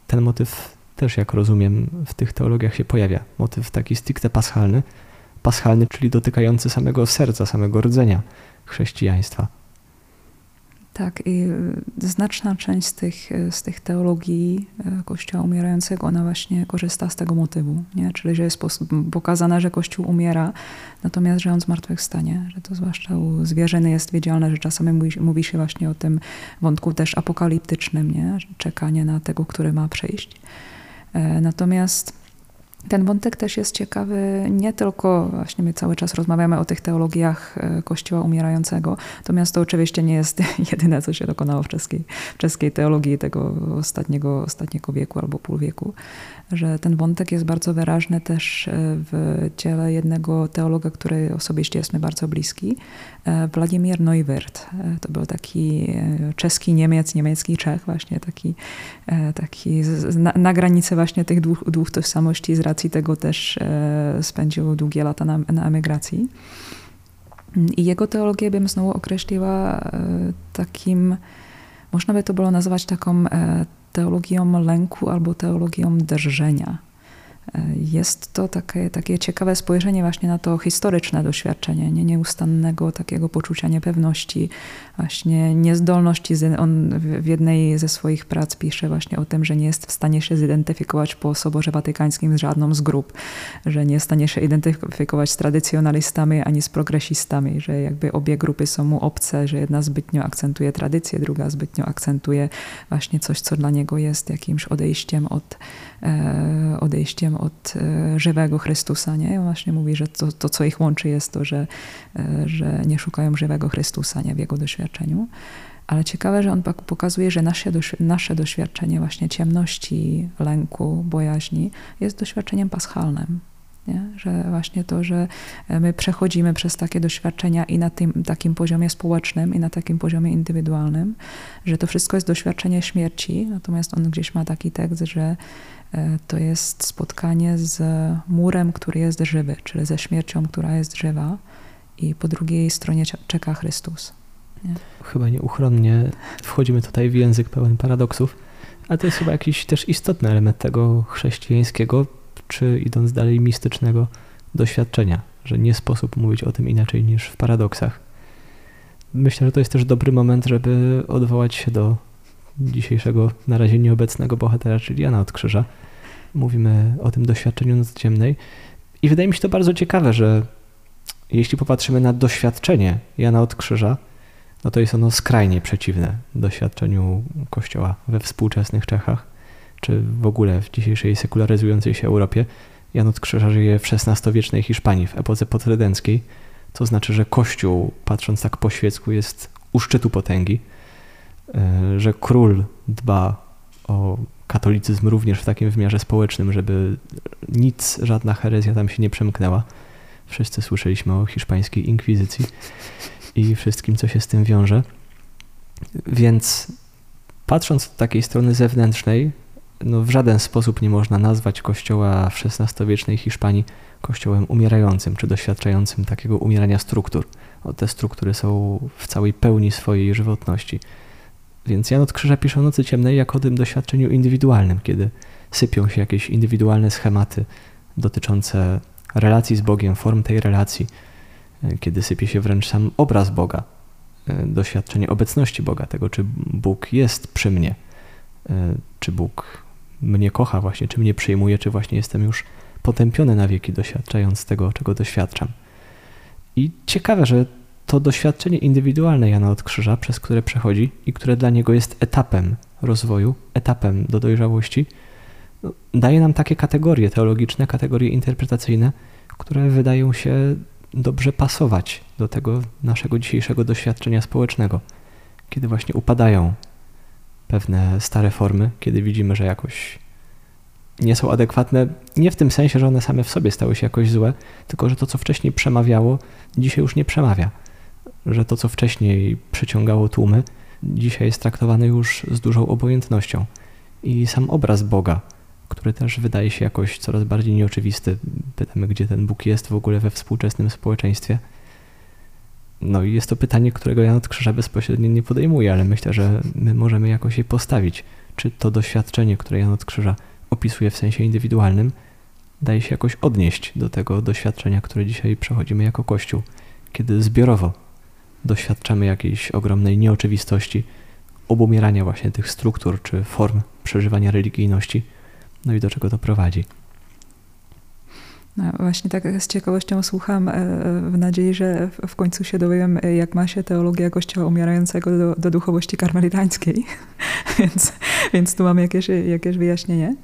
Speaker 1: Ten motyw też, jak rozumiem, w tych teologiach się pojawia. Motyw taki stricte paschalny, paschalny, czyli dotykający samego serca, samego rdzenia chrześcijaństwa.
Speaker 2: Tak, i y, znaczna część z tych, y, z tych teologii y, Kościoła umierającego, ona właśnie korzysta z tego motywu, nie? czyli że jest pokazane, że Kościół umiera, natomiast że on zmartwychwstanie, że to zwłaszcza u zwierzyny jest wiedzialne, że czasami mówi, mówi się właśnie o tym wątku też apokaliptycznym, nie? czekanie na tego, który ma przyjść. E, natomiast ten wątek też jest ciekawy, nie tylko właśnie my cały czas rozmawiamy o tych teologiach e, Kościoła umierającego, natomiast to oczywiście nie jest jedyne, co się dokonało w czeskiej, w czeskiej teologii tego ostatniego, ostatniego wieku albo pół wieku że ten wątek jest bardzo wyraźny też e, w dziele jednego teologa, który osobiście jest mi bardzo bliski, e, Władimir Neuwirth. E, to był taki czeski Niemiec, niemiecki Czech, właśnie taki, taki na, na granicy właśnie tych dwóch, dwóch tożsamości, z racji tego też spędził długie lata na, na emigracji. I jego teologię bym znowu określiła takim, można by to było nazwać taką teologią lęku albo teologią drżenia. Jest to takie, takie ciekawe spojrzenie właśnie na to historyczne doświadczenie, nie nieustannego takiego poczucia niepewności, właśnie niezdolności. On w jednej ze swoich prac pisze właśnie o tym, że nie jest w stanie się zidentyfikować po Soborze Watykańskim z żadną z grup, że nie jest w stanie się identyfikować z tradycjonalistami ani z progresistami, że jakby obie grupy są mu obce, że jedna zbytnio akcentuje tradycję, druga zbytnio akcentuje właśnie coś, co dla niego jest jakimś odejściem od E, odejściem od e, żywego Chrystusa. Nie? On właśnie mówi, że to, to, co ich łączy, jest to, że, e, że nie szukają żywego Chrystusa nie? w jego doświadczeniu. Ale ciekawe, że on pokazuje, że nasze, nasze doświadczenie właśnie ciemności, lęku, bojaźni jest doświadczeniem paschalnym. Nie? Że właśnie to, że my przechodzimy przez takie doświadczenia i na tym takim poziomie społecznym, i na takim poziomie indywidualnym, że to wszystko jest doświadczenie śmierci. Natomiast on gdzieś ma taki tekst, że E, to jest spotkanie z murem, który jest żywy, czyli ze śmiercią, która jest żywa, i po drugiej stronie czeka Chrystus.
Speaker 1: Nie? Chyba nieuchronnie wchodzimy tutaj w język pełen paradoksów, ale to jest chyba jakiś też istotny element tego chrześcijańskiego, czy idąc dalej mistycznego doświadczenia, że nie sposób mówić o tym inaczej niż w paradoksach. Myślę, że to jest też dobry moment, żeby odwołać się do dzisiejszego na razie nieobecnego bohatera, czyli Jana od Krzyża. Mówimy o tym doświadczeniu nocy ciemnej i wydaje mi się to bardzo ciekawe, że jeśli popatrzymy na doświadczenie Jana od Krzyża, no to jest ono skrajnie przeciwne doświadczeniu Kościoła we współczesnych Czechach, czy w ogóle w dzisiejszej sekularyzującej się Europie. Jan od Krzyża żyje w XVI-wiecznej Hiszpanii, w epoce potredenckiej, to znaczy, że Kościół, patrząc tak po świecku, jest u szczytu potęgi. E, że król dba o katolicyzm również w takim wymiarze społecznym, żeby nic, żadna herezja tam się nie przemknęła. Wszyscy słyszeliśmy o hiszpańskiej inkwizycji i wszystkim, co się z tym wiąże. Więc patrząc od takiej strony zewnętrznej, no w żaden sposób nie można nazwać kościoła w XVI-wiecznej Hiszpanii kościołem umierającym, czy doświadczającym takiego umierania struktur. Te struktury są w całej pełni swojej żywotności. Więc Jan od Krzyża pisze o Nocy Ciemnej jako o tym doświadczeniu indywidualnym, kiedy sypią się jakieś indywidualne schematy dotyczące relacji z Bogiem, form tej relacji, e, kiedy sypie się wręcz sam obraz Boga, e, doświadczenie obecności Boga, tego czy Bóg jest przy mnie, e, czy Bóg mnie kocha właśnie, czy mnie przyjmuje, czy właśnie jestem już potępiony na wieki, doświadczając tego, czego doświadczam. I ciekawe, że to doświadczenie indywidualne Jana od Krzyża, przez które przechodzi i które dla niego jest etapem rozwoju, etapem do dojrzałości, no, daje nam takie kategorie teologiczne, kategorie interpretacyjne, które wydają się dobrze pasować do tego naszego dzisiejszego doświadczenia społecznego, kiedy właśnie upadają pewne stare formy, kiedy widzimy, że jakoś nie są adekwatne, nie w tym sensie, że one same w sobie stały się jakoś złe, tylko że to, co wcześniej przemawiało, dzisiaj już nie przemawia. Że to, co wcześniej przyciągało tłumy, dzisiaj jest traktowane już z dużą obojętnością. I sam obraz Boga, który też wydaje się jakoś coraz bardziej nieoczywisty. Pytamy, gdzie ten Bóg jest w ogóle we współczesnym społeczeństwie. No i jest to pytanie, którego Jan od Krzyża bezpośrednio nie podejmuje, ale myślę, że my możemy jakoś je postawić. Czy to doświadczenie, które Jan od Krzyża opisuje w sensie indywidualnym, daje się jakoś odnieść do tego doświadczenia, które dzisiaj przechodzimy jako Kościół, kiedy zbiorowo doświadczamy jakiejś ogromnej nieoczywistości, obumierania właśnie tych struktur czy form przeżywania religijności, no i do czego to prowadzi.
Speaker 2: No właśnie tak z ciekawością słucham e, w nadziei, że w końcu się dowiem, jak ma się teologia Kościoła umierającego do, do duchowości karmelitańskiej. więc, więc tu mam jakieś, jakieś wyjaśnienie.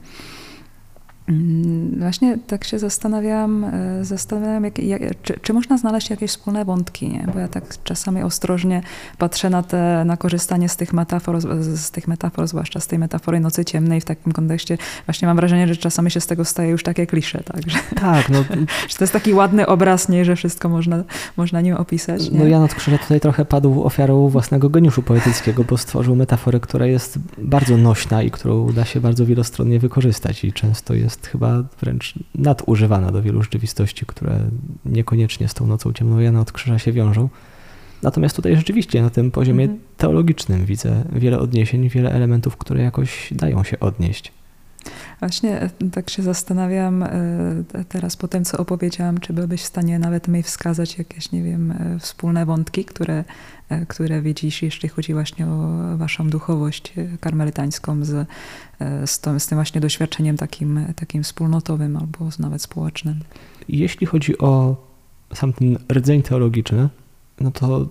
Speaker 2: Mm, właśnie tak się zastanawiałam, e, zastanawiałam jak, jak, czy, czy, można znaleźć jakieś wspólne wątki, nie? bo ja tak czasami ostrożnie patrzę na, te, na korzystanie z tych metafor, z tych metafor, zwłaszcza z tej metafory nocy ciemnej w takim kontekście. Właśnie mam wrażenie, że czasami się z tego staje już takie klisze. Tak, że,
Speaker 1: tak no.
Speaker 2: że to jest taki ładny obraz, nie, że wszystko można, można nim opisać. Nie?
Speaker 1: No Jan od Krzyża tutaj trochę padł ofiarą własnego geniuszu poetyckiego, bo stworzył metaforę, która jest bardzo nośna i którą da się bardzo wielostronnie wykorzystać i często jest jest chyba wręcz nadużywana do wielu rzeczywistości, które niekoniecznie z tą nocą ciemną Jana od Krzyża się wiążą. Natomiast tutaj rzeczywiście na tym poziomie mhm. teologicznym widzę wiele odniesień, wiele elementów, które jakoś dają się odnieść.
Speaker 2: Właśnie e, tak się zastanawiam e, teraz po tym, co opowiedziałam, czy byłbyś w stanie nawet mi wskazać jakieś, nie wiem, e, wspólne wątki, które, które widzisz, jeśli chodzi właśnie o waszą duchowość karmelitańską z, z, to, z tym właśnie doświadczeniem takim, takim wspólnotowym albo nawet społecznym.
Speaker 1: Jeśli chodzi o sam ten rdzeń teologiczny, no to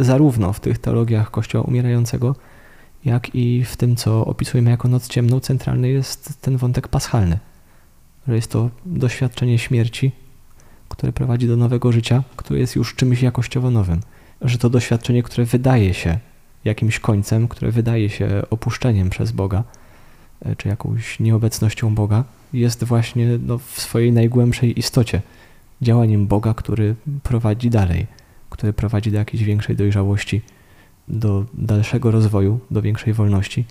Speaker 1: zarówno w tych teologiach Kościoła umierającego, jak i w tym, co opisujemy jako noc ciemną, centralny jest ten wątek paschalny, że jest to doświadczenie śmierci, które prowadzi do nowego życia, które jest już czymś jakościowo nowym, że to doświadczenie, które wydaje się jakimś końcem, które wydaje się opuszczeniem przez Boga, e, czy jakąś nieobecnością Boga, jest właśnie no, w swojej najgłębszej istocie działaniem Boga, który prowadzi dalej, który prowadzi do jakiejś większej dojrzałości, do dalszego rozwoju, do większej wolności.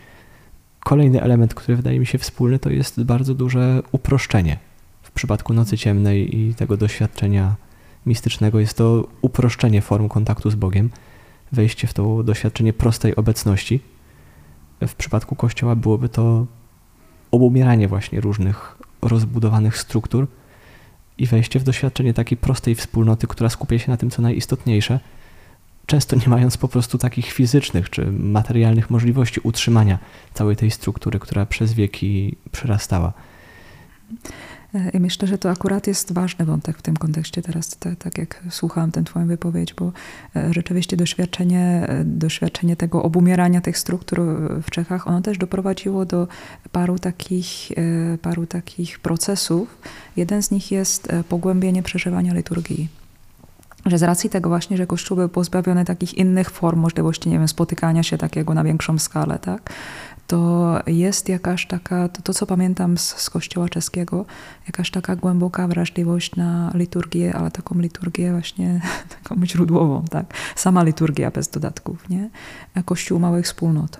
Speaker 1: Kolejny element, który wydaje mi się wspólny, to jest bardzo duże uproszczenie. W przypadku Nocy Ciemnej i tego doświadczenia mistycznego jest to uproszczenie form kontaktu z Bogiem, wejście w to doświadczenie prostej obecności. W przypadku Kościoła byłoby to obumieranie właśnie różnych rozbudowanych struktur i wejście w doświadczenie takiej prostej wspólnoty, która skupia się na tym, co najistotniejsze – często nie mając po prostu takich fizycznych czy materialnych możliwości utrzymania całej tej struktury, która przez wieki przyrastała.
Speaker 2: I myślę, że to akurat jest ważny wątek w tym kontekście teraz, te, tak jak słuchałam tę twoją wypowiedź, bo e, rzeczywiście doświadczenie, e, doświadczenie tego obumierania tych struktur w Czechach, ono też doprowadziło do paru takich, e, paru takich procesów. Jeden z nich jest pogłębienie przeżywania liturgii że z racji tego właśnie, że Kościół był pozbawiony takich innych form, możliwości, nie wiem, spotykania się takiego na większą skalę, tak, to jest jakaś taka, to, to co pamiętam z, z kościoła czeskiego, jakaś taka głęboka wrażliwość na liturgię, ale taką liturgię właśnie taką źródłową, tak? Sama liturgia bez dodatków, nie? Kościół małych wspólnot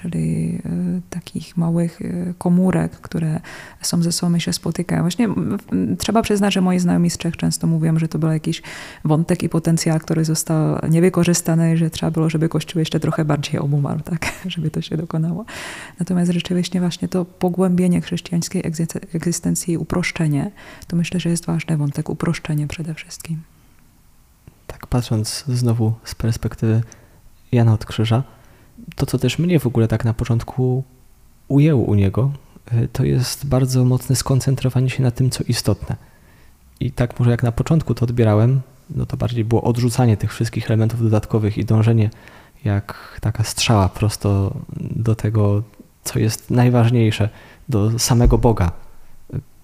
Speaker 2: czyli e, takich małych e, komórek, które są ze sobą i się spotykają. Właśnie trzeba przyznać, że moi znajomi z Czech często mówią, że to był jakiś wątek i potencjał, który został niewykorzystany i że trzeba było, żeby Kościół jeszcze trochę bardziej obumarł, tak, żeby to się dokonało. Natomiast rzeczywiście właśnie to pogłębienie chrześcijańskiej egzystencji i uproszczenie, to myślę, że jest ważny wątek, uproszczenie przede wszystkim.
Speaker 1: Tak, patrząc znowu z perspektywy Jana od Krzyża, to, co też mnie w ogóle tak na początku ujęło u niego, e, to jest bardzo mocne skoncentrowanie się na tym, co istotne. I tak może jak na początku to odbierałem, no to bardziej było odrzucanie tych wszystkich elementów dodatkowych i dążenie jak taka strzała prosto do tego, co jest najważniejsze, do samego Boga,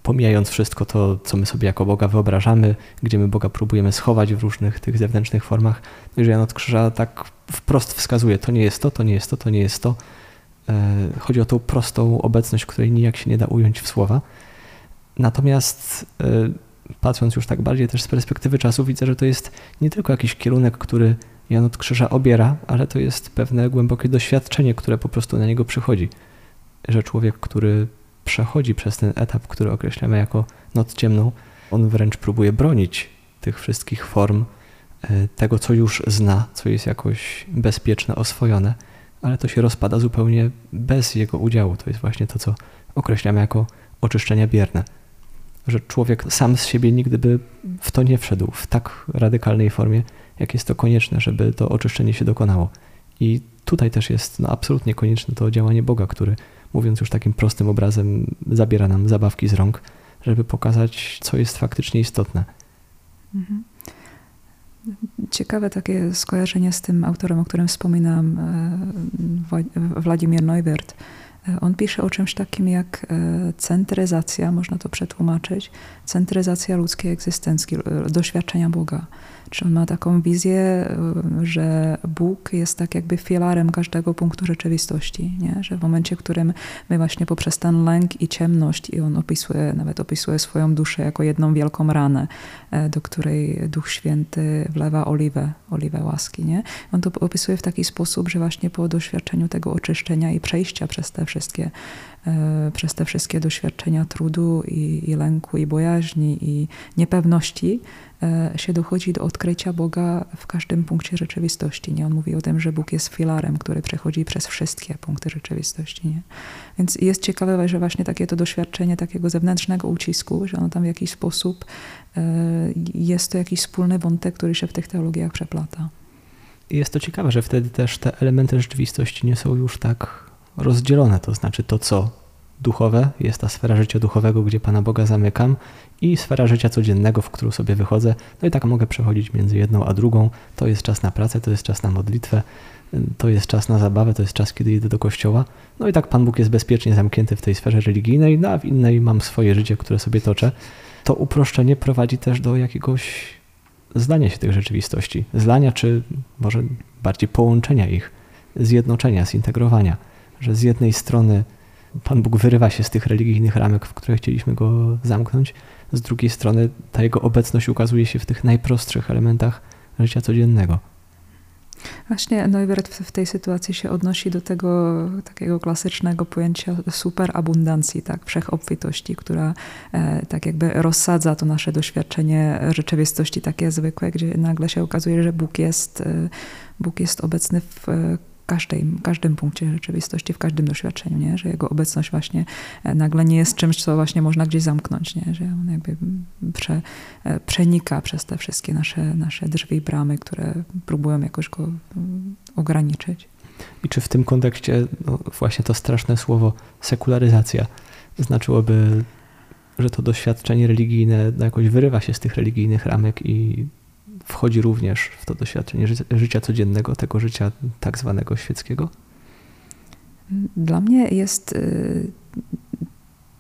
Speaker 1: pomijając wszystko to, co my sobie jako Boga wyobrażamy, gdzie my Boga próbujemy schować w różnych tych zewnętrznych formach. No że Jan od Krzyża tak wprost wskazuje, to nie jest to, to nie jest to, to nie jest to. E, chodzi o tą prostą obecność, której nijak się nie da ująć w słowa. Natomiast e, patrząc już tak bardziej też z perspektywy czasu, widzę, że to jest nie tylko jakiś kierunek, który Jan od Krzyża obiera, ale to jest pewne głębokie doświadczenie, które po prostu na niego przychodzi. Że człowiek, który przechodzi przez ten etap, który określamy jako noc ciemną, on wręcz próbuje bronić tych wszystkich form, e, tego, co już zna, co jest jakoś bezpieczne, oswojone, ale to się rozpada zupełnie bez jego udziału. To jest właśnie to, co określamy jako oczyszczenia bierne. Że człowiek sam z siebie nigdy by w to nie wszedł w tak radykalnej formie, jak jest to konieczne, żeby to oczyszczenie się dokonało. I tutaj też jest no, absolutnie konieczne to działanie Boga, który mówiąc już takim prostym obrazem, zabiera nam zabawki z rąk, żeby pokazać, co jest faktycznie istotne. Mhm.
Speaker 2: Ciekawe takie skojarzenie z tym autorem, o którym wspominam, e, Władimir Neubert. E, on pisze o czymś takim jak e, centryzacja, można to przetłumaczyć, centryzacja ludzkiej egzystencji, doświadczenia Boga. Czy on ma taką wizję, y, że Bóg jest tak jakby filarem każdego punktu rzeczywistości, nie? że w momencie, w którym my właśnie poprzez ten lęk i ciemność, i on opisuje, nawet opisuje swoją duszę jako jedną wielką ranę, e, do której Duch Święty wlewa oliwę, oliwę łaski. Nie? On to opisuje w taki sposób, że właśnie po doświadczeniu tego oczyszczenia i przejścia przez te wszystkie przez te wszystkie doświadczenia trudu i, i lęku, i bojaźni, i niepewności, E, się dochodzi do odkrycia Boga w każdym punkcie rzeczywistości. Nie? On mówi o tym, że Bóg jest filarem, który przechodzi przez wszystkie punkty rzeczywistości. Nie? Więc jest ciekawe, że właśnie takie to doświadczenie takiego zewnętrznego ucisku, że ono tam w jakiś sposób e, jest to jakiś wspólny wątek, który się w tych teologiach przeplata.
Speaker 1: Jest to ciekawe, że wtedy też te elementy rzeczywistości nie są już tak rozdzielone, to znaczy to, co duchowe, jest ta sfera życia duchowego, gdzie Pana Boga zamykam i sfera życia codziennego, w którą sobie wychodzę. No i tak mogę przechodzić między jedną a drugą. To jest czas na pracę, to jest czas na modlitwę, to jest czas na zabawę, to jest czas, kiedy idę do kościoła. No i tak Pan Bóg jest bezpiecznie zamknięty w tej sferze religijnej, no a w innej mam swoje życie, które sobie toczę. To uproszczenie prowadzi też do jakiegoś zdania się tych rzeczywistości. Zlania, czy może bardziej połączenia ich, zjednoczenia, zintegrowania. Że z jednej strony Pan Bóg wyrywa się z tych religijnych ramek, w które chcieliśmy go zamknąć. Z drugiej strony ta jego obecność ukazuje się w tych najprostszych elementach życia codziennego.
Speaker 2: Właśnie Neubert w tej sytuacji się odnosi do tego takiego klasycznego pojęcia superabundancji, tak, wszechobfitości, która e, tak jakby rozsadza to nasze doświadczenie rzeczywistości takie zwykłe, gdzie nagle się okazuje, że Bóg jest, e, Bóg jest obecny w każdym, każdym punkcie rzeczywistości, w każdym doświadczeniu, nie? że jego obecność właśnie e, nagle nie jest czymś, co właśnie można gdzieś zamknąć, nie? że on jakby prze, e, przenika przez te wszystkie nasze, nasze drzwi i bramy, które próbują jakoś go mm, ograniczyć.
Speaker 1: I czy w tym kontekście no, właśnie to straszne słowo sekularyzacja znaczyłoby, że to doświadczenie religijne no, jakoś wyrywa się z tych religijnych ramek i wchodzi również w to doświadczenie życia codziennego, tego życia tak zwanego świeckiego?
Speaker 2: Dla mnie jest y,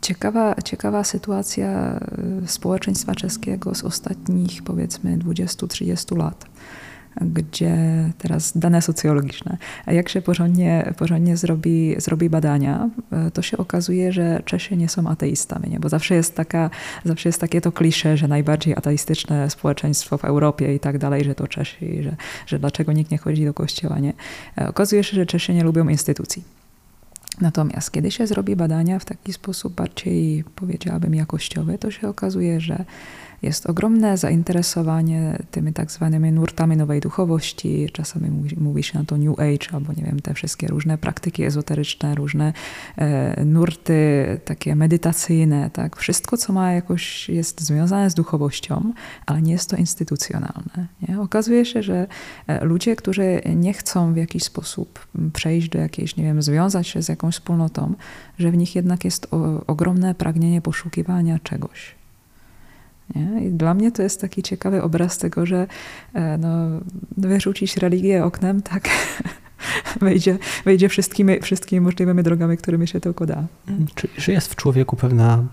Speaker 2: ciekawa, ciekawa sytuacja y, społeczeństwa czeskiego z ostatnich powiedzmy 20-30 lat. Gdzie teraz dane socjologiczne, jak się porządnie, porządnie zrobi, zrobi badania, to się okazuje, że Czesi nie są ateistami, nie? bo zawsze jest, taka, zawsze jest takie to klisze, że najbardziej ateistyczne społeczeństwo w Europie i tak dalej, że to Czesi, że, że dlaczego nikt nie chodzi do kościoła. Nie? Okazuje się, że Czesi nie lubią instytucji. Natomiast kiedy się zrobi badania w taki sposób bardziej, powiedziałabym, jakościowy, to się okazuje, że jest ogromne zainteresowanie tymi tak zwanymi nurtami nowej duchowości. Czasami mówi, mówi, się na to New Age, albo nie wiem, te wszystkie różne praktyki ezoteryczne, różne e, nurty takie medytacyjne, tak? Wszystko, co ma jakoś, jest związane z duchowością, ale nie jest to instytucjonalne. Nie? Okazuje się, że e, ludzie, którzy nie chcą w jakiś sposób przejść do jakiejś, nie wiem, związać się z jakąś wspólnotą, że w nich jednak jest o, ogromne pragnienie poszukiwania czegoś. Nie? I dla mnie to jest taki ciekawy obraz tego, że e, no, wyrzucić religię oknem, tak, wejdzie, wejdzie wszystkimi, wszystkimi możliwymi drogami, którymi się tylko da.
Speaker 1: Czyli, że jest w człowieku pewna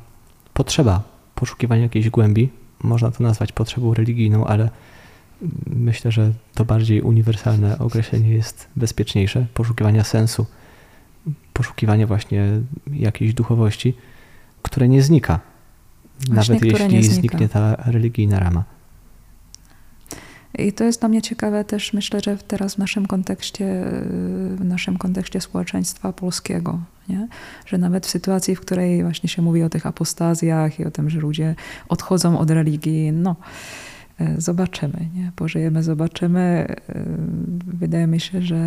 Speaker 1: potrzeba poszukiwania jakiejś głębi, można to nazwać potrzebą religijną, ale myślę, że to bardziej uniwersalne określenie jest bezpieczniejsze. Poszukiwania sensu, poszukiwanie właśnie jakiejś duchowości, które nie znika Właśnie, nawet jeśli zniknie ta religijna rama.
Speaker 2: I to jest dla mnie ciekawe też, myślę, że teraz w naszym kontekście, w naszym kontekście społeczeństwa polskiego, nie? że nawet w sytuacji, w której właśnie się mówi o tych apostazjach i o tym, że ludzie odchodzą od religii, no e, zobaczymy, nie? pożyjemy, zobaczymy. E, wydaje mi się, że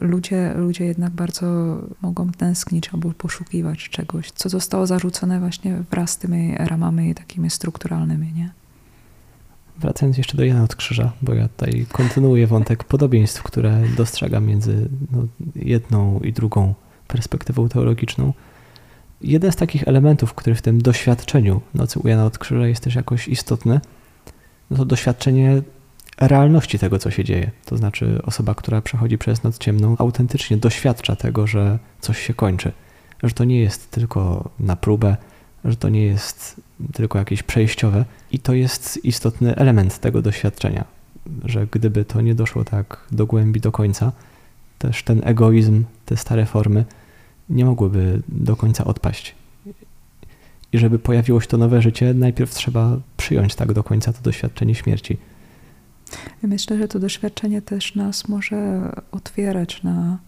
Speaker 2: ludzie, ludzie jednak bardzo mogą tęsknić albo poszukiwać czegoś, co zostało zarzucone właśnie wraz z tymi ramami takimi strukturalnymi, nie?
Speaker 1: Wracając jeszcze do Jana od Krzyża, bo ja tutaj kontynuuję wątek podobieństw, które dostrzegam między no, jedną i drugą perspektywą teologiczną. Jeden z takich elementów, który w tym doświadczeniu nocy u Jana od Krzyża jest też jakoś istotny, no to doświadczenie realności tego, co się dzieje. To znaczy, osoba, która przechodzi przez noc ciemną, autentycznie doświadcza tego, że coś się kończy. Że to nie jest tylko na próbę, że to nie jest tylko jakieś przejściowe. I to jest istotny element tego doświadczenia, że gdyby to nie doszło tak do głębi, do końca, też ten egoizm, te stare formy nie mogłyby do końca odpaść. I żeby pojawiło się to nowe życie, najpierw trzeba przyjąć tak do końca to doświadczenie śmierci.
Speaker 2: Myślę, że to doświadczenie też nas może otwierać na,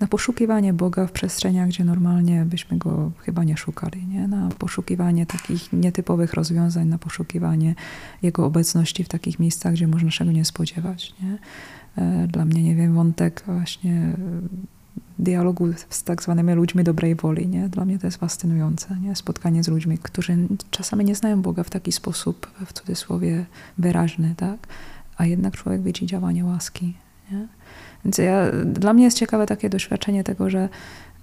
Speaker 2: na poszukiwanie Boga w przestrzeniach, gdzie normalnie byśmy go chyba nie szukali, nie? na poszukiwanie takich nietypowych rozwiązań, na poszukiwanie Jego obecności w takich miejscach, gdzie można się go nie spodziewać. Nie? E, dla mnie, nie wiem, wątek właśnie dialogu z tak zwanymi ludźmi dobrej woli. Nie? Dla mnie to jest fascynujące. Nie? Spotkanie z ludźmi, którzy czasami nie znają Boga w taki sposób, w cudzysłowie, wyraźny, tak? a jednak człowiek widzi działanie łaski. Nie? Więc ja, dla mnie jest ciekawe takie doświadczenie tego, że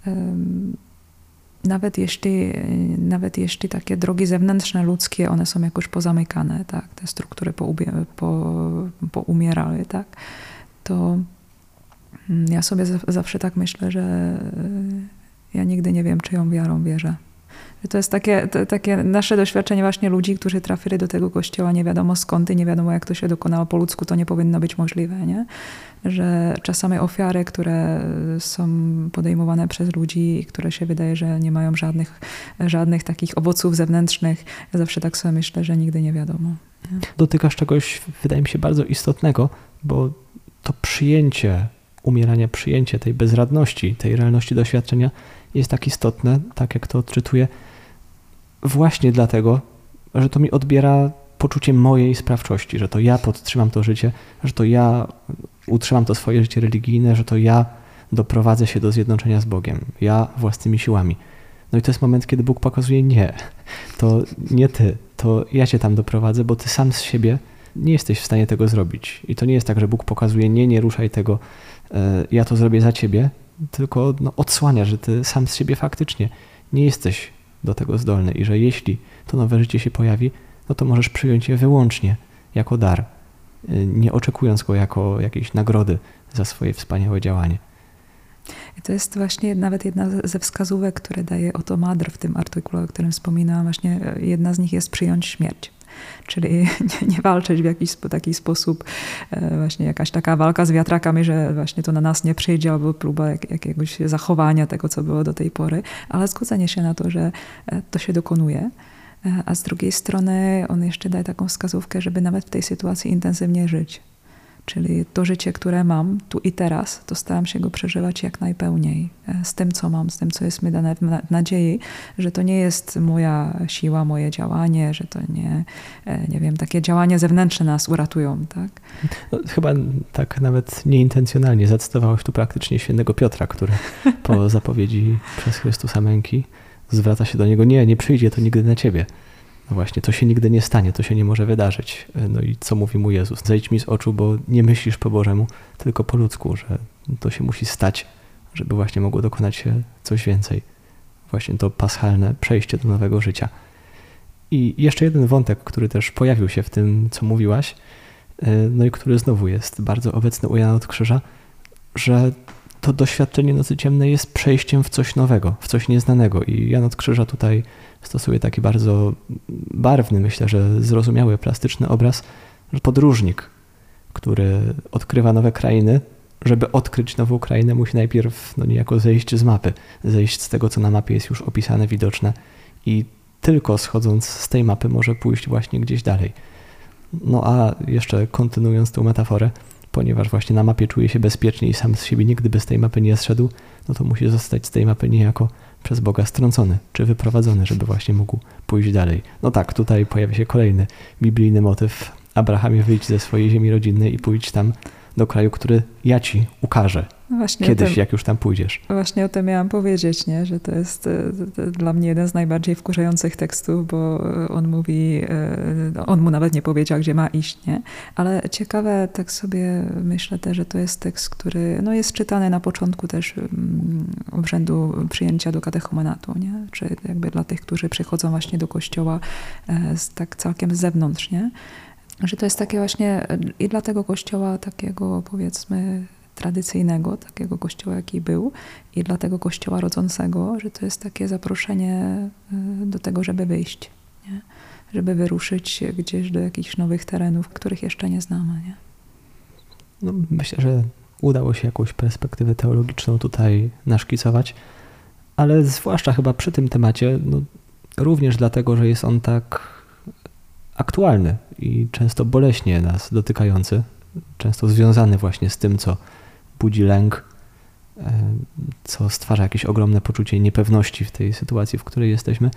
Speaker 2: um, nawet jeśli, nawet jeśli takie drogi zewnętrzne, ludzkie, one są jakoś pozamykane, tak? te struktury poumierały, po, po tak? to ja sobie zawsze tak myślę, że e, ja nigdy nie wiem, czyją wiarą wierzę. To jest takie, to, takie nasze doświadczenie właśnie ludzi, którzy trafili do tego kościoła nie wiadomo skąd i nie wiadomo jak to się dokonało po ludzku, to nie powinno być możliwe, nie? Że czasami ofiary, które są podejmowane przez ludzi i które się wydaje, że nie mają żadnych, żadnych takich owoców zewnętrznych, ja zawsze tak sobie myślę, że nigdy nie wiadomo. Nie?
Speaker 1: Dotykasz czegoś, wydaje mi się, bardzo istotnego, bo to przyjęcie umierania, przyjęcie tej bezradności, tej realności doświadczenia jest tak istotne, tak jak to odczytuję, właśnie dlatego, że to mi odbiera poczucie mojej sprawczości, że to ja podtrzymam to życie, że to ja utrzymam to swoje życie religijne, że to ja doprowadzę się do zjednoczenia z Bogiem, ja własnymi siłami. No i to jest moment, kiedy Bóg pokazuje nie, to nie ty, to ja cię tam doprowadzę, bo ty sam z siebie nie jesteś w stanie tego zrobić. I to nie jest tak, że Bóg pokazuje nie, nie ruszaj tego, ja to zrobię za ciebie, tylko no, odsłania, że ty sam z siebie faktycznie nie jesteś do tego zdolny i że jeśli to nowe życie się pojawi, no to możesz przyjąć je wyłącznie jako dar, e, nie oczekując go jako jakiejś nagrody za swoje wspaniałe działanie.
Speaker 2: I to jest właśnie nawet jedna ze wskazówek, które daje Oto Madr w tym artykule, o którym wspominałam. Właśnie e, jedna z nich jest przyjąć śmierć. Czyli nie, nie walczyć w jakiś taki sposób, e, właśnie jakaś taka walka z wiatrakami, że właśnie to na nas nie przyjdzie, albo próba jak, jakiegoś zachowania tego, co było do tej pory, ale zgodzenie się na to, że e, to się dokonuje. E, a z drugiej strony on jeszcze daje taką wskazówkę, żeby nawet w tej sytuacji intensywnie żyć. Czyli to życie, które mam tu i teraz, to staram się go przeżywać jak najpełniej e, z tym, co mam, z tym, co jest mi dane w nadziei, że to nie jest moja siła, moje działanie, że to nie, e, nie wiem, takie działania zewnętrzne nas uratują, tak?
Speaker 1: No, chyba tak nawet nieintencjonalnie zacytowałeś tu praktycznie świętego Piotra, który po zapowiedzi przez Chrystusa męki zwraca się do niego, nie, nie przyjdzie to nigdy na ciebie. No właśnie, to się nigdy nie stanie, to się nie może wydarzyć. No i co mówi mu Jezus? Zejdź mi z oczu, bo nie myślisz po Bożemu, tylko po ludzku, że to się musi stać, żeby właśnie mogło dokonać się coś więcej. Właśnie to paschalne przejście do nowego życia. I jeszcze jeden wątek, który też pojawił się w tym, co mówiłaś, e, no i który znowu jest bardzo obecny u Jana od Krzyża, że to doświadczenie nocy ciemnej jest przejściem w coś nowego, w coś nieznanego. I Jan od Krzyża tutaj stosuje taki bardzo barwny, myślę, że zrozumiały, plastyczny obraz, że podróżnik, który odkrywa nowe krainy, żeby odkryć nową krainę, musi najpierw no niejako zejść z mapy, zejść z tego, co na mapie jest już opisane, widoczne i tylko schodząc z tej mapy może pójść właśnie gdzieś dalej. No a jeszcze kontynuując tę metaforę, ponieważ właśnie na mapie czuje się bezpiecznie i sam z siebie nigdy by z tej mapy nie zszedł, no to musi zostać z tej mapy niejako przez Boga strącony czy wyprowadzony, żeby właśnie mógł pójść dalej. No tak, tutaj pojawia się kolejny biblijny motyw. Abrahamie, wyjdź ze swojej ziemi rodzinnej i pójdź tam do kraju, który ja ci ukażę. Właśnie Kiedyś, tym, jak już tam pójdziesz.
Speaker 2: Właśnie o tym miałam powiedzieć, nie? że to jest e, dla mnie jeden z najbardziej wkurzających tekstów, bo on mówi, e, on mu nawet nie powiedział, gdzie ma iść, nie? Ale ciekawe, tak sobie myślę też, że to jest tekst, który no, jest czytany na początku też mm, obrzędu przyjęcia do katechumenatu, nie? Czy jakby dla tych, którzy przychodzą właśnie do kościoła e, z, tak całkiem z zewnątrz, nie? że to jest takie właśnie i dla tego kościoła takiego powiedzmy tradycyjnego, takiego kościoła, jaki był, i dla tego kościoła rodzącego, że to jest takie zaproszenie y, do tego, żeby wyjść, nie? żeby wyruszyć gdzieś do jakichś nowych terenów, których jeszcze nie znamy. Nie?
Speaker 1: No, myślę, że udało się jakąś perspektywę teologiczną tutaj naszkicować, ale zwłaszcza chyba przy tym temacie, no, również dlatego, że jest on tak aktualny i często boleśnie nas dotykający, często związany właśnie z tym, co budzi lęk, e, co stwarza jakieś ogromne poczucie niepewności w tej sytuacji, w której jesteśmy,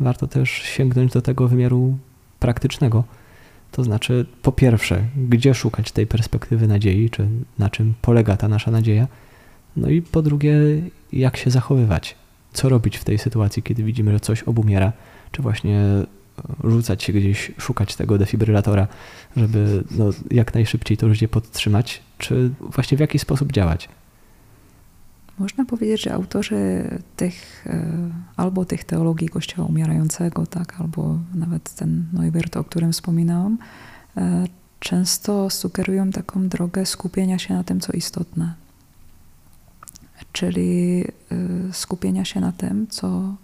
Speaker 1: warto też sięgnąć do tego wymiaru praktycznego. To znaczy, po pierwsze, gdzie szukać tej perspektywy nadziei, czy na czym polega ta nasza nadzieja, no i po drugie, jak się zachowywać, co robić w tej sytuacji, kiedy widzimy, że coś obumiera, czy właśnie rzucać się gdzieś, szukać tego defibrylatora, żeby no, jak najszybciej to życie podtrzymać, czy właśnie w jaki sposób działać?
Speaker 2: Można powiedzieć, że autorzy tych, e, albo tych teologii Kościoła umierającego, tak, albo nawet ten Neuwirth, o którym wspominałam, e, często sugerują taką drogę skupienia się na tym, co istotne. Czyli e, skupienia się na tym, co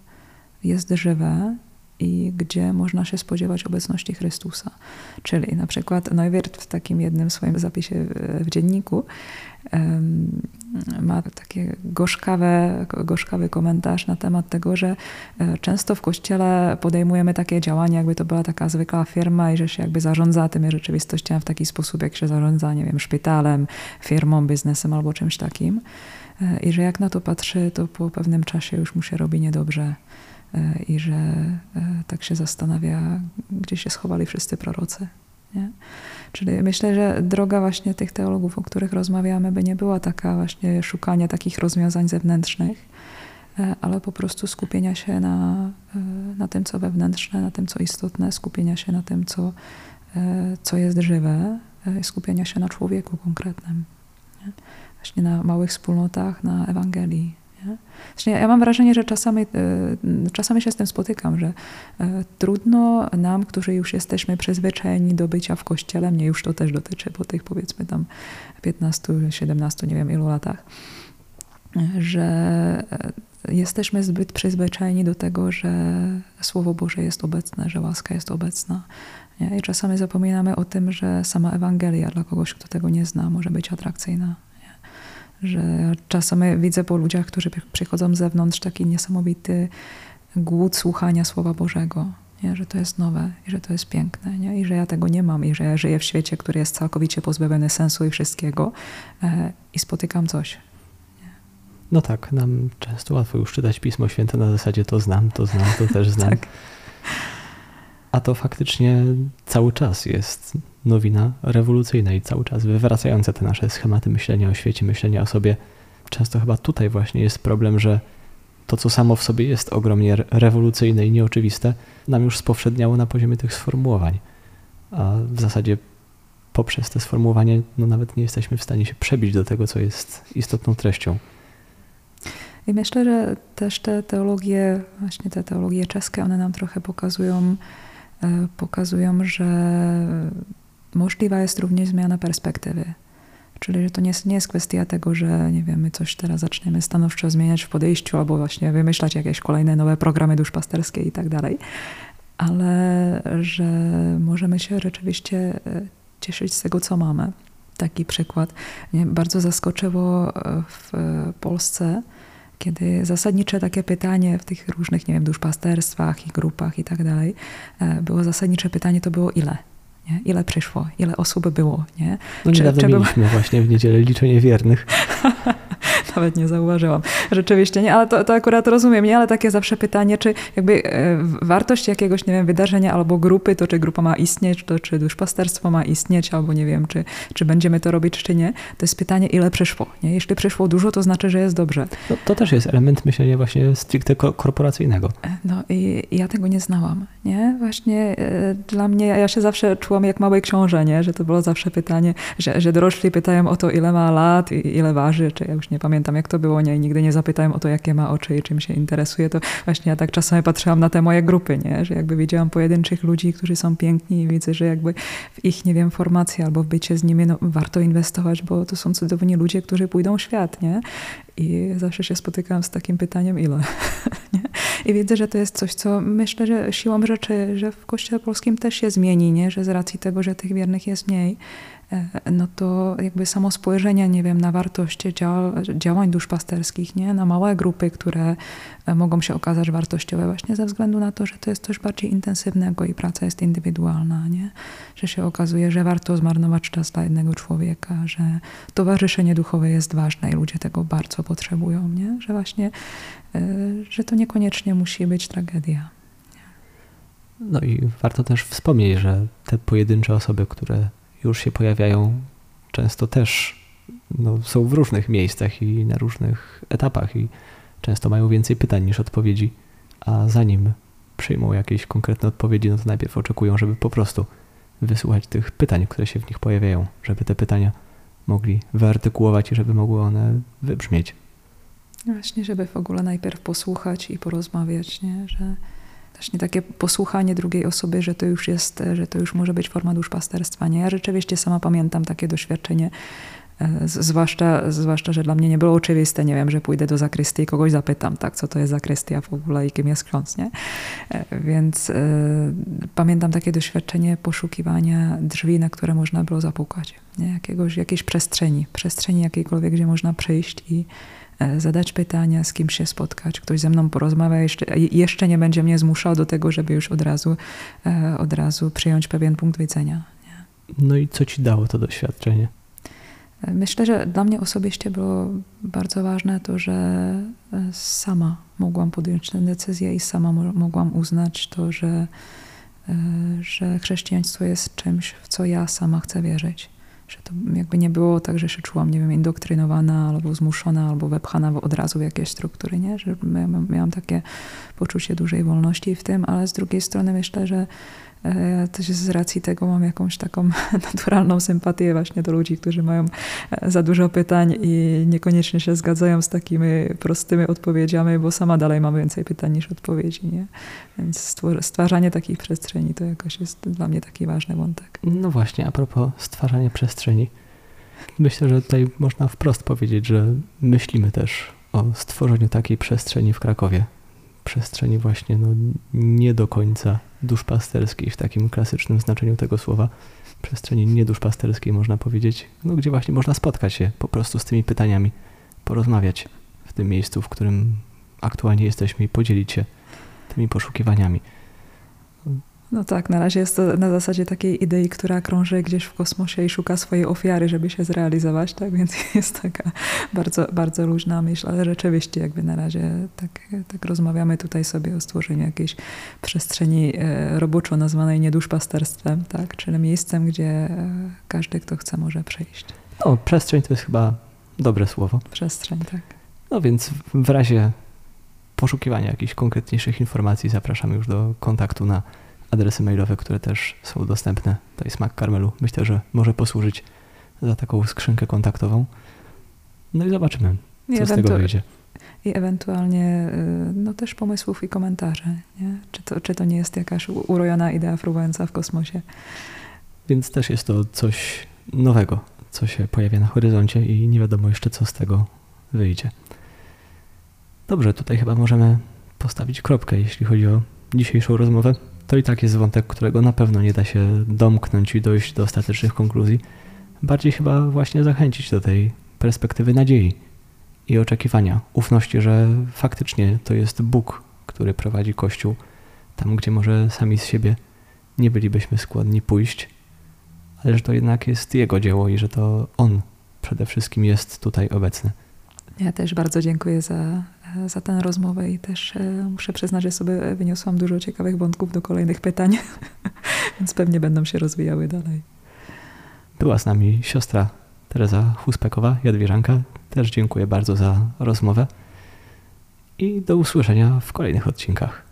Speaker 2: jest żywe i gdzie można się spodziewać obecności Chrystusa. Czyli na przykład Neuwirth w takim jednym swoim zapisie w dzienniku ma taki gorzkawe, gorzkawy komentarz na temat tego, że e, często w kościele podejmujemy takie działania, jakby to była taka zwykła firma i że się jakby zarządza tymi rzeczywistościami w taki sposób, jak się zarządza, nie wiem, szpitalem, firmą, biznesem albo czymś takim. E, I że jak na to patrzy, to po pewnym czasie już mu się robi niedobrze i że e, tak się zastanawia, gdzie się schowali wszyscy prorocy. Nie? Czyli myślę, że droga właśnie tych teologów, o których rozmawiamy, by nie była taka właśnie szukania takich rozwiązań zewnętrznych, e, ale po prostu skupienia się na, na tym, co wewnętrzne, na tym, co istotne, skupienia się na tym, co, co jest żywe, skupienia się na człowieku konkretnym. Nie? Właśnie na małych wspólnotach, na Ewangelii, ja mam wrażenie, że czasami, e, czasami się z tym spotykam, że e, trudno nam, którzy już jesteśmy przyzwyczajeni do bycia w kościele, mnie już to też dotyczy po tych powiedzmy tam 15, 17, nie wiem ilu latach, że jesteśmy zbyt przyzwyczajeni do tego, że Słowo Boże jest obecne, że łaska jest obecna. Nie? I czasami zapominamy o tym, że sama Ewangelia dla kogoś, kto tego nie zna, może być atrakcyjna. Nie? Że czasami widzę po ludziach, którzy przychodzą z zewnątrz, taki niesamowity głód słuchania Słowa Bożego. Nie? Że to jest nowe i że to jest piękne. Nie? I że ja tego nie mam i że ja żyję w świecie, który jest całkowicie pozbawiony sensu i wszystkiego e, i spotykam coś.
Speaker 1: No tak, nam często łatwo już czytać Pismo Święte na zasadzie to znam, to znam, to też znam. tak. A to faktycznie cały czas jest nowina rewolucyjna i cały czas wywracająca te nasze schematy myślenia o świecie, myślenia o sobie. Często chyba tutaj właśnie jest problem, że to, co samo w sobie jest ogromnie rewolucyjne i nieoczywiste, nam już spowszedniało na poziomie tych sformułowań. A w zasadzie poprzez te sformułowanie no nawet nie jesteśmy w stanie się przebić do tego, co jest istotną treścią.
Speaker 2: I myślę, że też te teologie, właśnie te teologie czeskie, one nam trochę pokazują, pokazują, że możliwa jest również zmiana perspektywy. Czyli, że to nie jest, nie jest kwestia tego, że nie wiem, my coś teraz zaczniemy stanowczo zmieniać w podejściu albo właśnie wymyślać jakieś kolejne nowe programy duszpasterskie i tak dalej, ale że możemy się rzeczywiście e, cieszyć z tego, co mamy. Taki przykład. Mnie bardzo zaskoczyło e, w Polsce, kiedy zasadnicze takie pytanie w tych różnych, nie wiem, duszpasterstwach i grupach i tak dalej, e, było zasadnicze pytanie to było ile? Nie? Ile przyszło? Ile osób było? Nie?
Speaker 1: No niedawno czy, mieliśmy właśnie w niedzielę liczenie wiernych.
Speaker 2: Nawet nie zauważyłam. Rzeczywiście nie, ale to, to akurat rozumiem, nie? Ale takie zawsze pytanie, czy jakby e, wartość jakiegoś, nie wiem, wydarzenia albo grupy, to czy grupa ma istnieć, to czy duszpasterstwo ma istnieć, albo nie wiem, czy, czy będziemy to robić, czy nie. To jest pytanie, ile przyszło, nie? Jeśli przyszło dużo, to znaczy, że jest dobrze.
Speaker 1: No, to też jest element myślenia właśnie stricte korporacyjnego.
Speaker 2: E, no i ja tego nie znałam, nie? Właśnie e, dla mnie, ja się zawsze czułam jak małe książę, nie? Że to było zawsze pytanie, że, że dorośli pytają o to, ile ma lat, ile waży, czy ja już nie pamiętam pamiętam jak to było, nie, i nigdy nie zapytałem o to, jakie ma oczy i czym się interesuje, to właśnie ja tak czasami patrzyłam na te moje grupy, nie, że jakby widziałam pojedynczych ludzi, którzy są piękni i widzę, że jakby w ich, nie wiem, formację albo w bycie z nimi no, warto inwestować, bo to są cudowni ludzie, którzy pójdą w świat, nie, i zawsze się spotykałam z takim pytaniem, ile? I widzę, że to jest coś, co myślę, że siłą rzeczy, że w Kościele Polskim też się zmieni, nie? że z racji tego, że tych wiernych jest mniej, no to jakby samo spojrzenie, nie wiem, na wartość działań duszpasterskich, nie? na małe grupy, które e, mogą się okazać wartościowe właśnie ze względu na to, że to jest coś bardziej intensywnego i praca jest indywidualna, nie? że się okazuje, że warto zmarnować czas dla jednego człowieka, że towarzyszenie duchowe jest ważne i ludzie tego bardzo potrzebują, nie? że właśnie, e, że to niekoniecznie musi być tragedia.
Speaker 1: No i warto też wspomnieć, że te pojedyncze osoby, które już się pojawiają, często też no, są w różnych miejscach i na różnych etapach i często mają więcej pytań niż odpowiedzi, a zanim przyjmą jakieś konkretne odpowiedzi, no to najpierw oczekują, żeby po prostu wysłuchać tych pytań, które się w nich pojawiają, żeby te pytania mogli wyartykułować i żeby mogły one wybrzmieć.
Speaker 2: Właśnie, żeby w ogóle najpierw posłuchać i porozmawiać, nie? że Właśnie takie posłuchanie drugiej osoby, że to już jest, że to już może być forma duszpasterstwa. Nie? Ja rzeczywiście sama pamiętam takie doświadczenie, e, zwłaszcza, zwłaszcza, że dla mnie nie było oczywiste, nie wiem, że pójdę do zakrystii i kogoś zapytam, tak, co to jest zakrystia w ogóle i kim jest ksiądz, nie? E, więc y, pamiętam takie doświadczenie poszukiwania drzwi, na które można było zapukać, nie? Jakiegoś, jakiejś przestrzeni, przestrzeni jakiejkolwiek, gdzie można przyjść i E, zadać pytania, z kim się spotkać, ktoś ze mną porozmawia, jeszcze, jeszcze nie będzie mnie zmuszał do tego, żeby już od razu, e, od razu przyjąć pewien punkt widzenia. Nie?
Speaker 1: No i co ci dało to doświadczenie?
Speaker 2: E, myślę, że dla mnie osobiście było bardzo ważne to, że sama mogłam podjąć tę decyzję i sama mogłam uznać to, że, że chrześcijaństwo jest czymś, w co ja sama chcę wierzyć że to jakby nie było tak, że się czułam, nie wiem, indoktrynowana albo zmuszona, albo wepchana od razu w jakieś struktury, nie? Że miałam takie poczucie dużej wolności w tym, ale z drugiej strony myślę, że też z racji tego mam jakąś taką naturalną sympatię właśnie do ludzi, którzy mają e, za dużo pytań i niekoniecznie się zgadzają z takimi prostymi odpowiedziami, bo sama dalej mam więcej pytań niż odpowiedzi. Nie? Więc stwarzanie takich przestrzeni to jakoś jest dla mnie taki ważny wątek.
Speaker 1: No właśnie, a propos stwarzania przestrzeni. Myślę, że tutaj można wprost powiedzieć, że myślimy też o stworzeniu takiej przestrzeni w Krakowie. Przestrzeni właśnie no, nie do końca duszpasterskiej w takim klasycznym znaczeniu tego słowa. Przestrzeni nieduszpasterskiej można powiedzieć, no, gdzie właśnie można spotkać się po prostu z tymi pytaniami, porozmawiać w tym miejscu, w którym aktualnie jesteśmy i podzielić się tymi poszukiwaniami.
Speaker 2: No tak, na razie jest to na zasadzie takiej idei, która krąży gdzieś w kosmosie i szuka swojej ofiary, żeby się zrealizować, tak? Więc jest taka bardzo, bardzo luźna myśl, ale rzeczywiście jakby na razie tak, tak rozmawiamy tutaj sobie o stworzeniu jakiejś przestrzeni e, roboczo nazwanej nieduszpasterstwem, tak? Czyli miejscem, gdzie e, każdy, kto chce, może przejść.
Speaker 1: No, przestrzeń to jest chyba dobre słowo.
Speaker 2: Przestrzeń, tak.
Speaker 1: No więc w razie poszukiwania jakichś konkretniejszych informacji zapraszamy już do kontaktu na adresy mailowe, które też są dostępne. To jest Smak Karmelu. Myślę, że może posłużyć za taką skrzynkę kontaktową. No i zobaczymy, co I z tego wyjdzie.
Speaker 2: I ewentualnie y, no, też pomysłów i komentarzy. Nie? Czy, to, czy to nie jest jakaś urojona idea fruwająca w kosmosie?
Speaker 1: Więc też jest to coś nowego, co się pojawia na horyzoncie i nie wiadomo jeszcze, co z tego wyjdzie. Dobrze, tutaj chyba możemy postawić kropkę, jeśli chodzi o dzisiejszą rozmowę to i tak jest wątek, którego na pewno nie da się domknąć i dojść do ostatecznych konkluzji. Bardziej chyba właśnie zachęcić do tej perspektywy nadziei i oczekiwania, ufności, że faktycznie to jest Bóg, który prowadzi Kościół tam, gdzie może sami z siebie nie bylibyśmy skłonni pójść, ale że to jednak jest Jego dzieło i że to On przede wszystkim jest tutaj obecny.
Speaker 2: Ja też bardzo dziękuję za, za tę rozmowę i też e, muszę przyznać, że sobie wyniosłam dużo ciekawych wątków do kolejnych pytań, więc pewnie będą się rozwijały dalej.
Speaker 1: Była z nami siostra Teresa Huspekowa, Jadwierzanka. Też dziękuję bardzo za rozmowę i do usłyszenia w kolejnych odcinkach.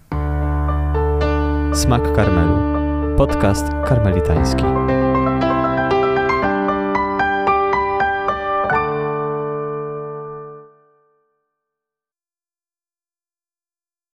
Speaker 1: Smak Karmelu. Podcast karmelitański.